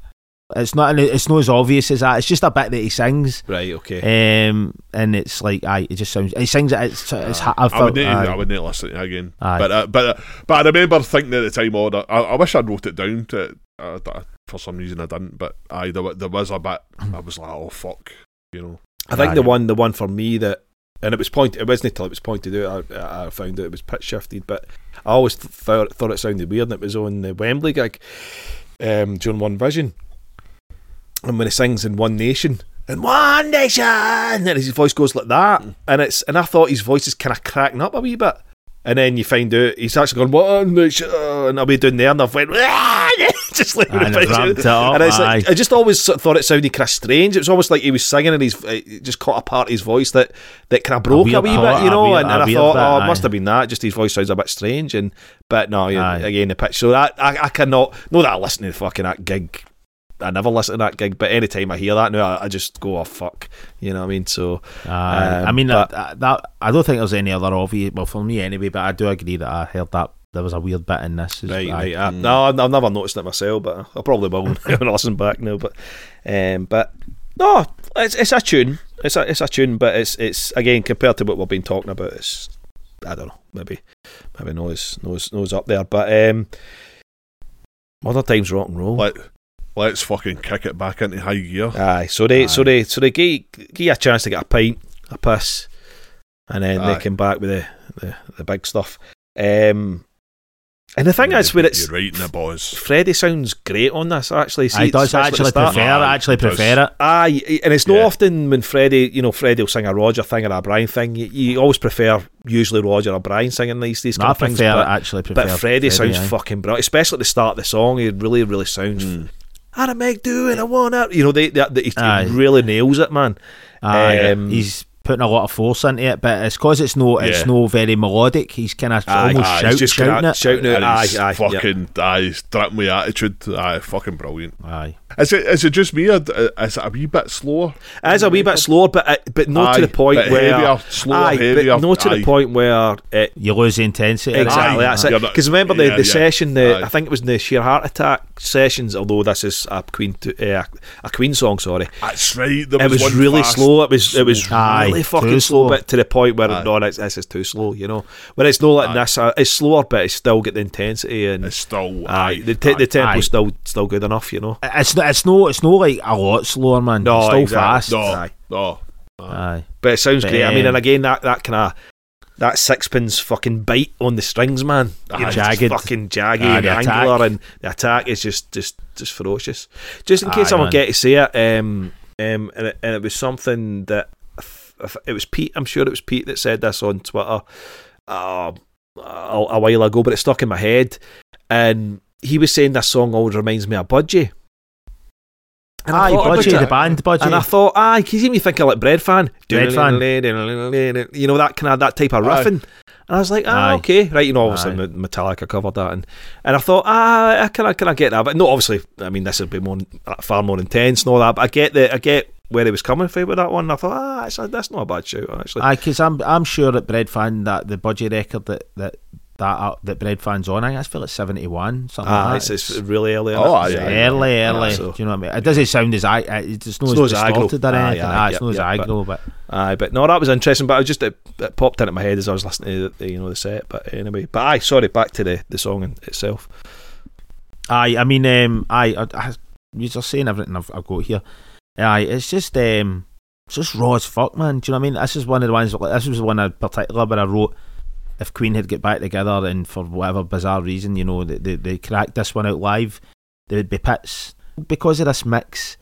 it's not. It's not as obvious as that. It's just a bit that he sings, Right, okay. um, and it's like, aye, it just sounds. He sings it. It's. it's I, I felt, would need, aye. I would need to listen to it again. Aye. But uh, but uh, but I remember thinking at the time, oh, I, I wish I'd wrote it down to. Uh, for some reason, I didn't. But aye, there, there was a bit. I was like, oh fuck, you know. I think the one, the one for me that and it was point. It wasn't until it was pointed out I, I found out it was pitch shifted. But I always th- thought thought it sounded weird. and It was on the Wembley gig um, during One Vision, and when he sings in One Nation. In one nation, and his voice goes like that, and it's and I thought his voice is kind of cracking up a wee bit, and then you find out he's actually going what? and I'll be doing there, and I've went just like And it it up, and it's like. I just always thought it sounded kind of strange. It was almost like he was singing and he's it just caught a part of his voice that, that kind of broke a, wee part, bit, you know. weird- and, and I thought, bit, oh, it aye. must have been that. Just his voice sounds a bit strange. And but no, Aye. again the pitch. So that I, I cannot. Know that I listen to the fucking that gig. I never listen to that gig, but anytime I hear that now, I, I just go, oh fuck, you know what I mean? So Aye. Um, I mean, but- that, that I don't think there's any other obvious. Well, for me anyway, but I do agree that I heard that there was a weird bit in this. as- Right, aye. right. I, No, I've I've never noticed it myself, but I probably will when I listen back now. But, um, but no, it's it's a tune. It's a it's a tune, but it's it's again compared to what we've been talking about. It's I don't know, maybe maybe nose nose nose up there, but um, other times rock and roll. Let, let's fucking kick it back into high gear. Aye, so they so they so they give, give you a chance to get a pint, a piss, and then Aye. they come back with the, the, the big stuff. Um, and the thing is, where it's You're right in the boys. Freddie sounds great on this. Actually, See, I does especially at the actually start. prefer. Aye, I actually does. prefer it. Aye, and it's not Yeah. often when Freddie, you know, Freddie will sing a Roger thing or a Brian thing. You, you always prefer usually Roger or Brian singing these these No, kind I of things. prefer But, actually prefer. but Freddie sounds aye. fucking brilliant, especially at the start of the song. He really, really sounds. Mm. How to make do and I want it. You know, they, they, they, he Aye. really nails it, man. Aye, Um, he's putting a lot of force into it, but it's because it's no, it's Yeah. no very melodic. He's kind of almost aye, shout, he's just shouting kinda it. shouting it. And Aye, he's aye, yeah. fucking, aye, he's dripping with attitude. Aye, fucking brilliant. Aye, Is it, is it just me or d- is it a wee bit slower? It is a wee bit slower, but uh, but not to the point bit where heavier, slower, aye, heavier, but not to aye. the point where it you lose the intensity. Exactly, Aye. that's it. Because remember the, yeah, the yeah. session, the Aye. I think it was in the sheer heart attack sessions. Although this is a Queen, to, uh, a Queen song. Sorry, That's right. There it was one really fast- slow. It was it was Aye, really fucking slow, slow. but to the point where Aye. no, this, this is too slow. You know, when it's not like Aye. this, uh, it's slower, but it's still get the intensity and It's still aye, the, te- the aye. tempo's Aye. still still good enough. You know, It's no, it's no, it's no like a lot slower, man. No, it's still exactly. fast. No, Aye. no. Aye, but it sounds But, great. I mean, um, and again that that kind of. That sixpence fucking bite on the strings, man. You know, it's just Jagged. fucking jaggy Aye, and the angular, attack. and the attack is just just just ferocious. Just in Aye, case someone man. get to see it, um, um, and it, and it was something that if- if it was Pete. I'm sure it was Pete that said this on Twitter uh, a, a while ago, but it stuck in my head. And he was saying this song always reminds me of Budgie. And I aye, thought budgie, the band, budgie. And I thought, aye, can you me thinking like Breadfan? Bread Fan. You know, that kind of that type of riffing. And I was like, ah, Aye. okay. Right, you know, obviously Aye. Metallica covered that. And, and I thought, ah, can, I can I get that. But no, obviously, I mean, this would be more, far more intense and all that. But I get the, I get where he was coming from with that one. I thought, ah, that's, that's not a bad shout, actually. Aye, because I'm I'm sure that Breadfan that the budgie record that that that uh, that Breadfan's on, I think I feel it's seventy one something. Ah, like it's, that. it's really early. Oh, aye, it? aye. early, early. Yeah, so- Do you know what I mean? It doesn't sound as I. It's just not It's as distorted or Aye, anything. Aye, it's not as aggro, but Aye, but no, that was interesting. But I just it, it popped into my head as I was listening to the, you know the set. But anyway, but aye, sorry, back to the the song in itself. aye, I mean, um, aye, I, I, you're just saying everything I've, I've got here. Aye, it's just um, it's just raw as fuck, man. Do you know what I mean? This is one of the ones. Like, this was the one in particular where I wrote. If Queen had get back together and for whatever bizarre reason, you know, they, they, they cracked this one out live, there would be pits because of this mix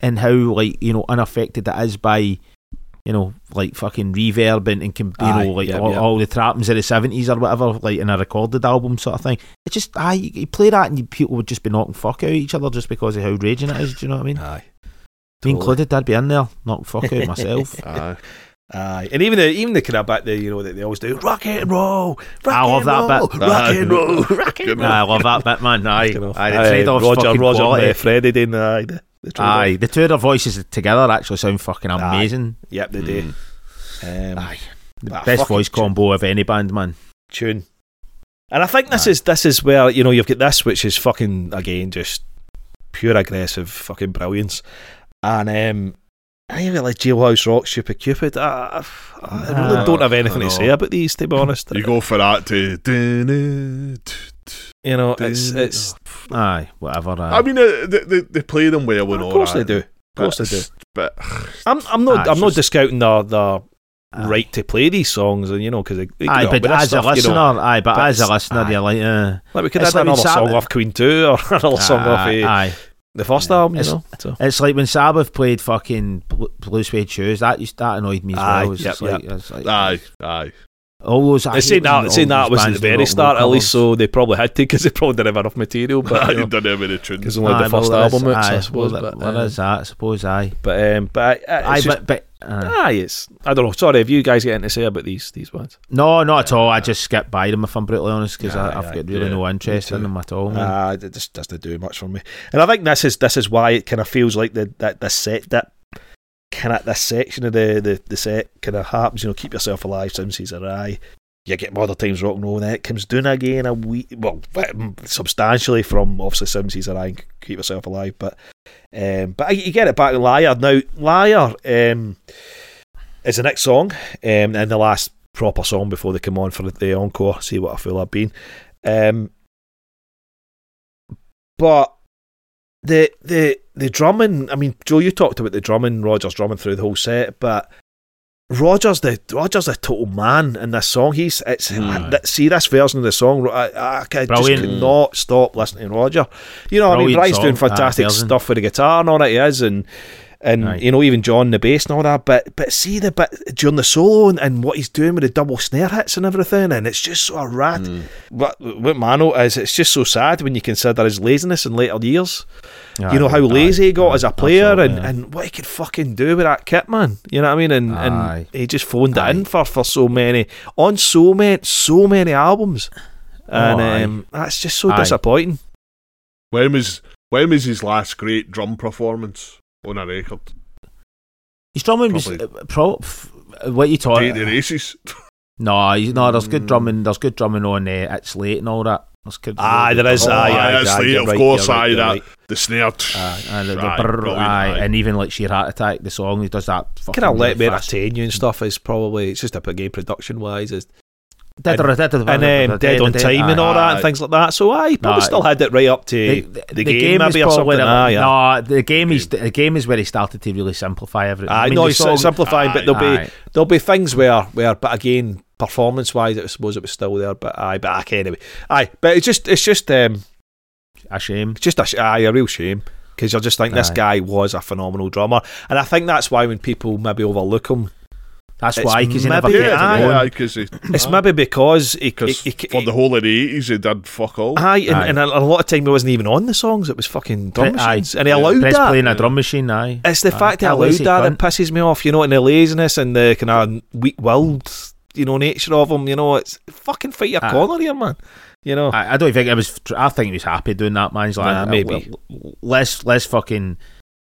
and how like you know unaffected it is by you know like fucking reverb and, and you Aye, know like yep, all, yep. all the trappings of the seventies or whatever like in a recorded album sort of thing. It just aye, you, you play that and you, people would just be knocking fuck out of each other just because of how raging it is. Do you know what I mean? Aye, Me included, I'd be in there knocking fuck out myself. Aye. Aye, and even the even the of back there, you know that they always do rock and roll. Rock I love that roll, bit. Rock and roll, rock and roll. Aye, I love that bit, man. Aye, aye, aye, Roger, Roger, uh, Freddie doing the, aye, the, the. Aye, the two of their voices together actually sound fucking Aye. amazing. Yep, they do. Mm. Um, Aye, the best voice combo of any band, man. tune. And I think this Aye. is this is where you know you've got this, which is fucking again just pure aggressive fucking brilliance, and um, I even like Jailhouse Rock, Stupid Cupid. I, I, I really Ah, don't have anything to say about these, to be honest. You go for that to. You know, it's it's. Aye, whatever. Aye. I mean, uh, they, they, they play them well and all. Of course that. they do. Of course they do. But I'm I'm not I'm it's not just- discounting the the right to play these songs, and you know, because aye, but as stuff, a listener, you know, aye, but, but as a listener, aye. you're like, uh, like we could have like another song off Queen Two or another song off aye, uh, aye. The first album, you It's- know. So. It's like when Sabbath played fucking Blue Suede Shoes. That used that annoyed me as Aye, well. Yep, like, it's like Aye, aye. all those. I They saying when that, saying that was at the very start, at least, so they probably had to because they probably didn't have enough material. But I you know, don't have any tunes. because only Aye, the first well, album, that's- out, so I aye, suppose. well, but, uh, is that? I suppose aye. but um, but uh, Aye, just, but but uh, aye, it's I don't know. Sorry, have you guys got anything to say about these these ones? no, not at all. I just skip by them if I'm brutally honest because Aye, I've aye, got really yeah, no interest in them at all. man. Uh, it just doesn't do much for me. And I think this is this is why it kind of feels like the that the set that kind of this section of the the, the set kind of happens. You know, keep yourself alive. Seven Seas of Rhye. You get Modern Times Rock and Roll, and then it comes down again a wee, well, substantially from obviously Seven Seas of Rhye. Keep yourself alive, but um, but you get it back in Liar now. Liar um, is the next song, um, and the last proper song before they come on for the encore. See What a Fool I've Been. Um, but the the the drumming. I mean, Joe, you talked about the drumming. Rogers drumming through the whole set, but Rogers the Rogers a total man in this song. He's it's th- see this version of the song. I, I, I just could not stop listening to Roger. You know, I mean, Brilliant Brian's doing fantastic stuff with the guitar and all that he is, and and Aye. you know even John the bass and all that. But but see the bit during the solo and, and what he's doing with the double snare hits and everything, and it's just so rat. Mm. What what Mano is, it's just so sad when you consider his laziness in later years. Aye, you know how aye, lazy he got aye, as a player, and, absolutely, aye. and what he could fucking do with that kit, man. You know what I mean? And Aye. and he just phoned Aye. it in for, for so many on so many so many albums, and Oh, um, that's just so Aye. disappointing. When was when was his last great drum performance on a record? His drumming was uh, pro. F- what you talking? Take the races. No, he's- no. There's good Mm. drumming. There's good drumming on uh, it's late and all that. There's good. Aye, there is. Oh, Aye, aye, aye, that's aye, late, of right, course, you're right, aye, that- right. The snare. Aye, and the, the Aye, brrr, aye, aye. and even like sheer heart attack, the song he does that. fucking Kind of let me entertain you and stuff is probably it's just a bit game production wise. It's Dead- and- dead- and um, dead on time and all that and things like that. So I probably still had it right up to The, the, game, is maybe or something. the- Aye, aye. no, the game is the game is where he started to really simplify everything. Aye, I mean, no, he's song- simplifying, but there'll be there'll be things where where, but again, performance wise, I suppose it was still there. But aye, but aye, anyway, aye, but it's just it's just um a shame. just a sh- aye, a real shame because you just think this guy was a phenomenal drummer, and I think that's why when people maybe overlook him, That's It's why because he never it aye, aye, because it's maybe because he, he, because he, for the whole of the eighties he did fuck all. Aye, and, Aye. and a, a lot of time he wasn't even on the songs. It was fucking drum machines, and he Yeah. allowed Press that. playing a drum machine. Aye, It's the fact he That allowed lazy that that pisses me off, you know, and the laziness and the kind of weak-willed, you know, nature of him. You know, it's fucking fight your corner here, man. You know, I, I don't think it was. I think he was happy doing that. Man, he's like, Nah, uh, maybe. less, less fucking,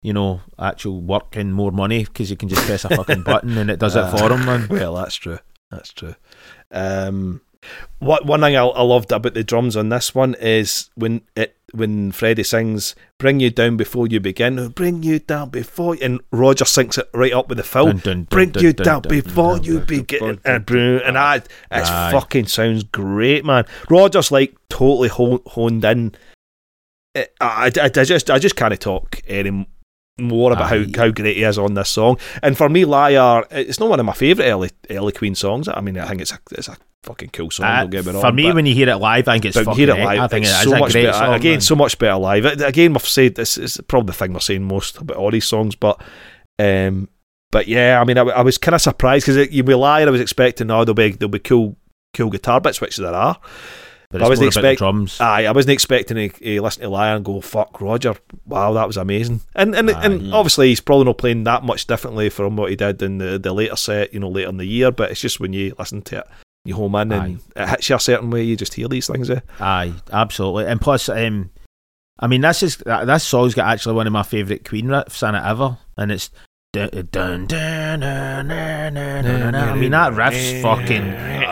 you know, actual work and more money because you can just press a fucking button and it does it Uh, for them. man. well, that's true. That's true. Um, what one thing I, I loved about the drums on this one is when it when Freddie sings "Bring you down before you begin," bring you down before, and Roger syncs it right up with the fill. Dun, dun, bring dun, you down before you begin, and, and that it fucking sounds great, man. Roger's like totally honed in. It- I, I, I just I just can't talk any more about Aye. how, how great he is on this song. And for me, Liar, it's not one of my favourite early early Queen songs. I mean, I think it's a it's a fucking cool song. Uh, don't get me wrong. for me, when you hear it live, I think it's fucking. hear it live, I think it's so much better. song, again, man. so much better live. Again, we've said this is probably the thing we're saying most about all these songs, but um, but yeah, I mean, I was kind of surprised because you be lying. I was expecting, oh, there'll be there'll be cool cool guitar bits, which there are. But I wasn't expecting drums. Aye, I wasn't expecting to, to listen to Liar and go, "Fuck Roger!" Wow, that was amazing. And and, Aye. and obviously he's probably not playing that much differently from what he did in the, the later set, you know, later in the year. But it's just when you listen to it, you home in and it hits you a certain way. You just hear these things. Eh? Aye, absolutely. And plus, um, I mean, this is this song's got actually one of my favourite Queen riffs in it ever, and it's. I mean that riff's fucking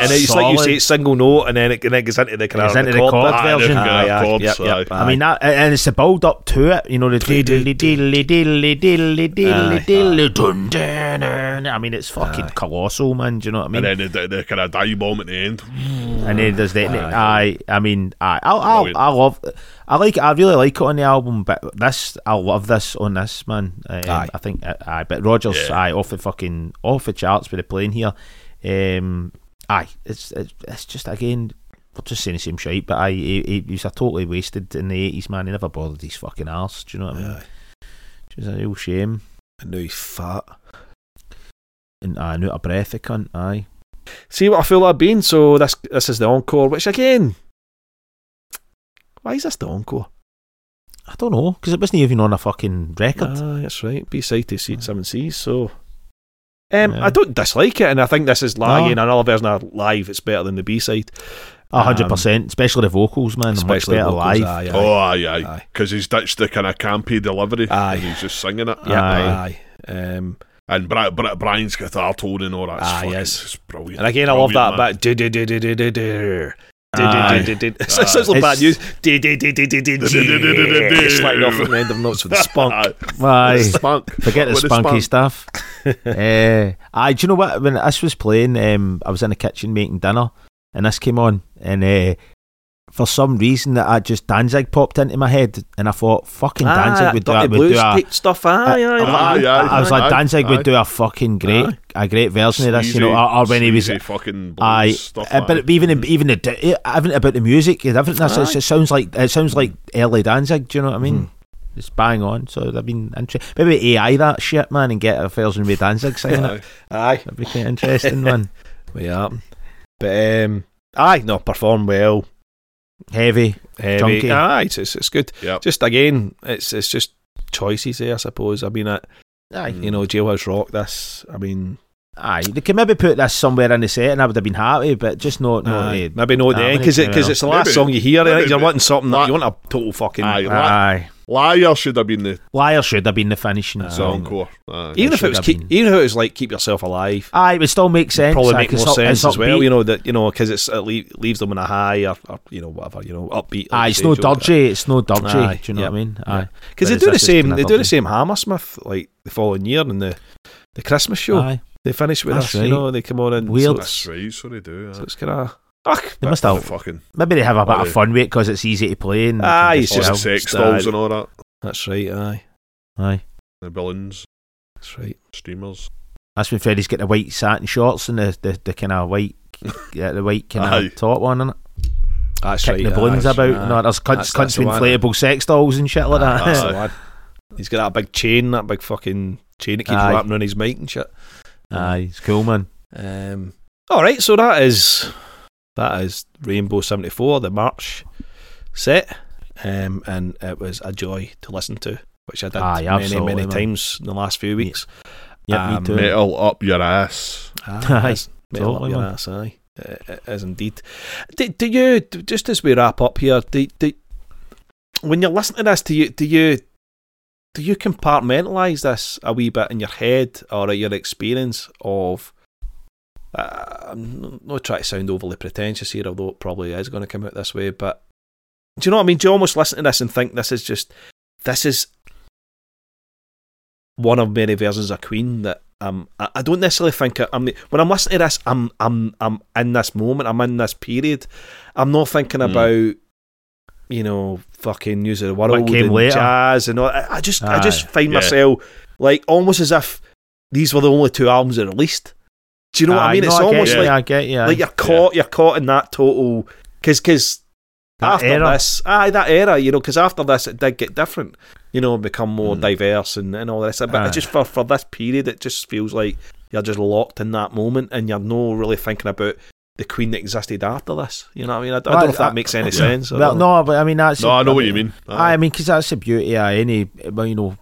and it's like you say, it's single note, and then it, and then it gets into the kind of into the chord ah, version. Aye, Aye, they've aye, ah, got chords, yep, yep. I mean that, and it's the build up to it. You know the diddly diddly diddly diddly diddly diddly dun, dun, dun. I mean it's fucking Aye. colossal, man. Do you know what I mean? and then the, the, the kind of die bomb at the end. and then there's the Aye. aye. I mean, aye. I I Brilliant. I love. I like. I really like it on the album, but this, I love this on this man. Um, Aye. I think. uh, Aye, but Rogers, Yeah. aye, off the fucking off the charts with the playing here. Um, aye, it's, it's it's just again. We're just saying the same shit, but I he, he, he was a totally wasted in the eighties, man. He never bothered his fucking arse. Do you know what I mean? Aye. Which is a real shame. And now he's fat. And aye, out a breath, the cunt. Aye, See What a Fool I've Been. So this this is the encore, which again, why is this the encore? I don't know because it wasn't even on a fucking record. Ah, that's right. B side to Seat Seven Seas. So, um, Yeah. I don't dislike it, and I think this is like again another version of live. It's better than the B side. A hundred percent, especially the vocals, man. Especially better vocals, live. Aye, aye, Oh, aye, aye. Aye. Because he's ditched the kind of campy delivery. Aye. He's just singing it. yeah, Aye. aye. Um, And Bri- Bri- Brian's guitar tone and all that. Aye, fucking, yes. It's brilliant. and again, I love that Brilliant, man. bit. Aye. It sounds like bad news. Sliding off at the end of notes with the spunk. Aye. Aye. Spunk. Forget the spunky stuff. uh, I, do you know what? When this was playing, um, I was in the kitchen making dinner, and this came on, and uh, for some reason, that I just Danzig popped into my head, and I thought, fucking Danzig would do, dirty would do a. type stuff. Aye, aye, I. I was like, aye, Danzig aye. would do a fucking great, Aye. a great version of this, you know, or, or when he was. fucking blues Aye, stuff. uh, but aye. even even the di- everything about the music, everything that's, it sounds like it sounds like early Danzig. Do you know what I mean? Mhm. It's bang on. So I've been interested. Maybe AI that shit, man, and get a version with Danzig singing it. Aye. Aye. That'd be quite interesting, man. Yeah. But um, aye, no, perform well. Heavy. Heavy. Chunky. Aye, it's, it's, it's good. Yep. Just again, it's it's just choices there, I suppose. I mean, it, Aye. you know, Jailhouse Rock. This, I mean, Aye. They could maybe put this somewhere in the set and I would have been happy, but just not. not aye, the- maybe not the end because need to because it's the last Maybe- song you hear. Eh? maybe- right? You're wanting something La- that you want a total fucking. Aye, La- Aye. Liar should have been the Liar should have been the finishing Aye. song. encore. Aye. Ah, even if it was keep, been. even if it was like keep yourself alive. Aye, it would still make sense. Probably aye, make 'cause more up- sense as well, upbeat. you know that you know because it's it leaves them in a high or, or you know whatever you know upbeat. Aye, it's no dirty. It's no dodgy. Aye, Do you know yep, what I mean? yeah. Aye. because they do the same. They do the same Hammersmith like the following year in the the Christmas show. Aye. They finish with That's us, right. you know. They come on and Weird. So That's it's, right, so they do. so it's kind of. Ugh, They must have. fucking Maybe they have a bit of fun with it because it's easy to play. And Aye, it's all the just- sex dolls and all that. that's right. Aye, Aye. The balloons, that's right. streamers. That's when Freddie's got the white satin shorts and the, the, the kind of white, yeah, the white kind of top on, and That's kicking right. the balloons aye, about. aye. No, there's That's- cunts, that's cunts the with one. inflatable sex dolls and shit like that. That's the lad. He's got that big chain, that big fucking chain that keeps Aye. wrapping on his mic and shit. Aye, it's cool, man. Um, all right, so that is that is Rainbow seventy four, the March set, um, and it was a joy to listen to, which I did Aye, many many man. times in the last few weeks. Yep, Um, me too. Metal up your ass. Aye, Aye, it is. Metal up totally, your man. ass, aye. It it is indeed. Do, do you just as we wrap up here? Do, do when you're listening to this, do you do you do you compartmentalise this a wee bit in your head or your experience of? I'm not trying to sound overly pretentious here, although it probably is going to come out this way. But do you know what I mean? Do you almost listen to this and think this is just this is one of many versions of Queen that um I, I don't necessarily think I, I'm when I'm listening to this I'm I'm I'm in this moment I'm in this period I'm not thinking Mm. about you know fucking news of the world came and later. jazz and all I, I just I just find Yeah. myself like almost as if these were the only two albums that released do you know what I mean no, it's get almost you, like I get you. like you're caught you're caught in that total because because after era. this aye that era you know because after this it did get different you know become more Mm. diverse and, and all this but Aye. just for, for this period it just feels like you're just locked in that moment and you're no really thinking about the queen that existed after this you know what I mean I, I don't Well, know if that I- makes any yeah. sense well, no, but I mean that's. No, I know what you mean. Aye, I mean, because that's the beauty of any, well, you know,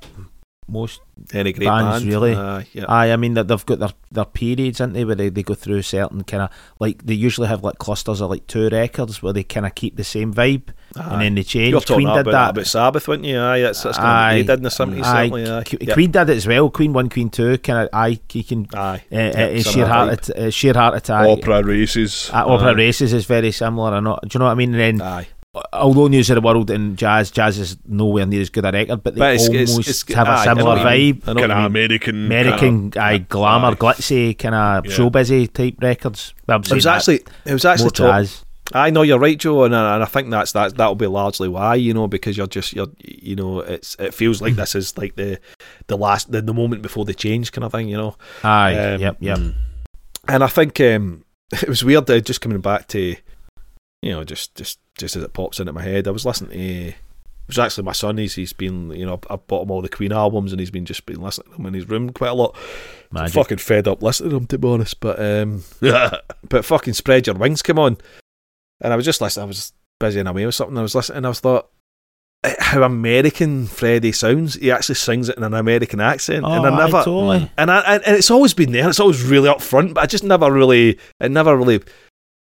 most. any great bands, band really. Aye, yeah. Aye, I mean that they've got their, their periods, aren't they, where they, they go through certain kind of like they usually have like clusters of like two records where they kind of keep the same vibe Aye. and then they change. You're talking Queen about, did that. about Sabbath weren't you aye that's, that's kind of Aye. what they did in the 70s Aye, certainly aye. Q- Yeah. Queen did it as well. Queen one, Queen two. Kind of, aye, you can. aye Uh, uh, sheer heart, vibe. uh, sheer heart attack. Opera races. Uh, opera races is very similar. Or not? Do you know what I mean? And then, aye although News of the World and Jazz, Jazz is nowhere near as good a record, but they But it's- it's- almost it's- have aye, I a know similar what vibe. I know what Kind of. American. American, kinda- aye, glamour, aye. glitzy, kind of Yeah. show busy type records. I'm it saying was that. actually it was actually more talk, jazz. I know you're right, Joe, and, I- and I think that's that. That'll be largely why, you know, because you're just you're you know, it's it feels like this is like the the last the, the moment before the change kind of thing, you know. Aye, Um, yep, yep. And I think um, it was weird. Uh, just coming back to, you know, just just just as it pops into my head, I was listening to. It was actually my son. He's he's been you know I bought him all the Queen albums and he's been just been listening to them in his room quite a lot. Magic. Fucking fed up listening to them to be honest. But um, but fucking spread your wings come on, and I was just listening. I was busy and away with something. I was listening. and I was thought eh, how American Freddie sounds. He actually sings it in an American accent, Oh, and I aye, never. totally. And I and, and it's always been there. It's always really up front, but I just never really, it never really,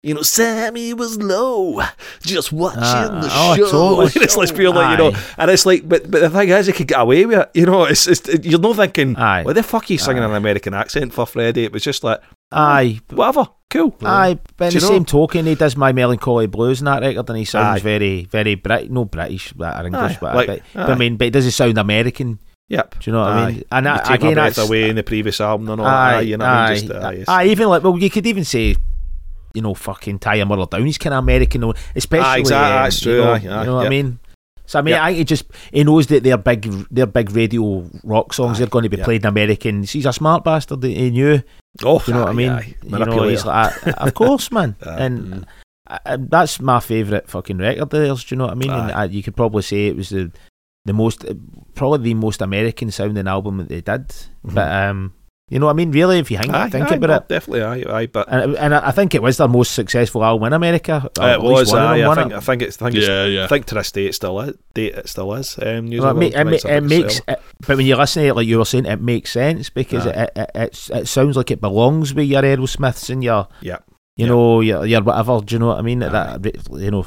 you know, Sammy was low, just watching Ah, the oh, show. totally. it's like feel like you know, and it's like, but but the thing is, he could get away with it. You know, it's, it's you're not thinking, Aye. why the fuck are you singing Aye. an American accent for Freddie? It was just like, Aye, whatever, cool. aye. But in the know? same token, he does my melancholy blues in that record, and he sounds Aye. very, very Brit, no British or English, but, like- but, but. I mean, but it does it sound American. Yep. Do you know what I mean? And you I, take again, my breath that's away in the previous album and all aye, that. You know, what I aye, mean? Just, aye, it's- aye, even like well, you could even say. You know, fucking Tie Your Mother Down. He's kind of American, though, especially. Aye, exactly, um, that's you true, know, aye, you know what I mean? So I mean, Yep. I he just he knows that their big, their big radio rock songs Aye, are going to be yep. played in American. He's a smart bastard. He knew. oh, you know what I mean? aye. You know, he's like, uh, of course, man. Aye. and I, I- that's my favourite fucking record of theirs. Do you know what I mean? And I, you could probably say it was the the most, probably the most American sounding album that they did. Mhm. But um, you know what I mean? Really, if you think, Aye, think aye, about no, it. Definitely, aye, aye. But And, and I I think it was their most successful album in America. Uh, it was. one Aye, I think. it. I think it's. I think, it's, Yeah, yeah. I think to this day it still is. Date it still is. Um, News Well, it, ma- it, ma- Tonight's a it makes, it, but when you listen to it, like you were saying, it makes sense because Aye. it, it, it sounds like it belongs with your Aerosmiths and your, Yeah. you Yeah. know, your, your whatever. Do you know what I mean? Aye. That you know,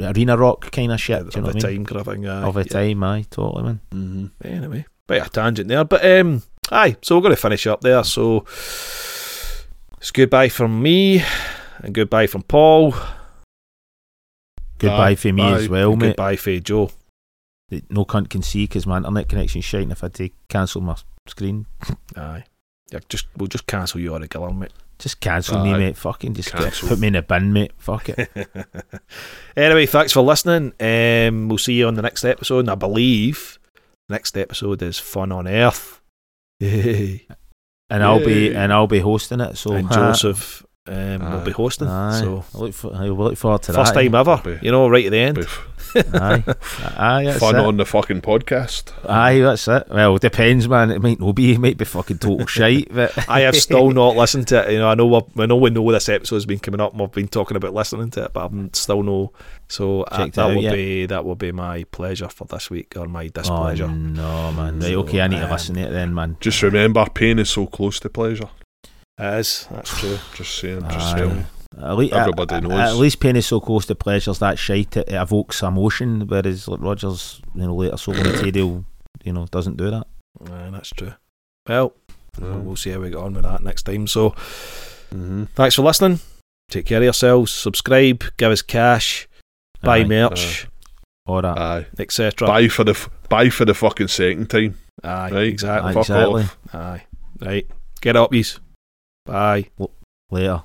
arena rock kind of shit. Of do you know the what I mean? time kind of thing. Aye, Of the yeah. time, aye, totally, man. Mm-hmm. Anyway, bit of a tangent there, but um, aye. So we're going to finish up there. So it's goodbye from me, and goodbye from Paul, Goodbye Aye, for me bye. as well, mate. goodbye for Joe. No cunt can see because my internet connection's shite. and If I had cancel my screen, Aye. Yeah, just we'll just cancel you altogether, mate. just cancel me, mate. Fucking just Cancel. put me in a bin, mate. Fuck it. anyway, thanks for listening. Um, we'll see you on the next episode. And I believe next episode is Fun on Earth. Yay. And I'll be and I'll be hosting it. So and Joseph um, will be hosting. Aye. So I look, for, I look forward to first that. time ever, Be- you know, right at the end. Aye, aye, that's Fun it. on the fucking podcast. Aye, that's it. Well, it depends, man. It might not be. It might be fucking total shite. But I have still not listened to it. You know, I know we're, I know we know this episode's been coming up, and we've been talking about listening to it, but I'm still no. So uh, that out will yet? be that will be my pleasure for this week or my oh displeasure. no, man. Right, okay, I need to um, listen to it then, man. Just remember, pain is so close to pleasure. It is. That's true. Just saying, just Aye. saying. At least, Everybody at, knows. At least pain is so close to pleasures that shite it, evokes emotion, whereas like Rogers, you know, later solo material, you know, doesn't do that. Aye, that's true. Well, Yeah. we'll see how we get on with that next time. So, Mm-hmm. thanks for listening. Take care of yourselves. Subscribe. Give us cash. Buy Aye. merch, All that. Aye. etc. Buy for the f- buy for the fucking second time. Aye, Right. exactly. Fuck exactly. off. Aye, right. Get up, yous. Bye. Later.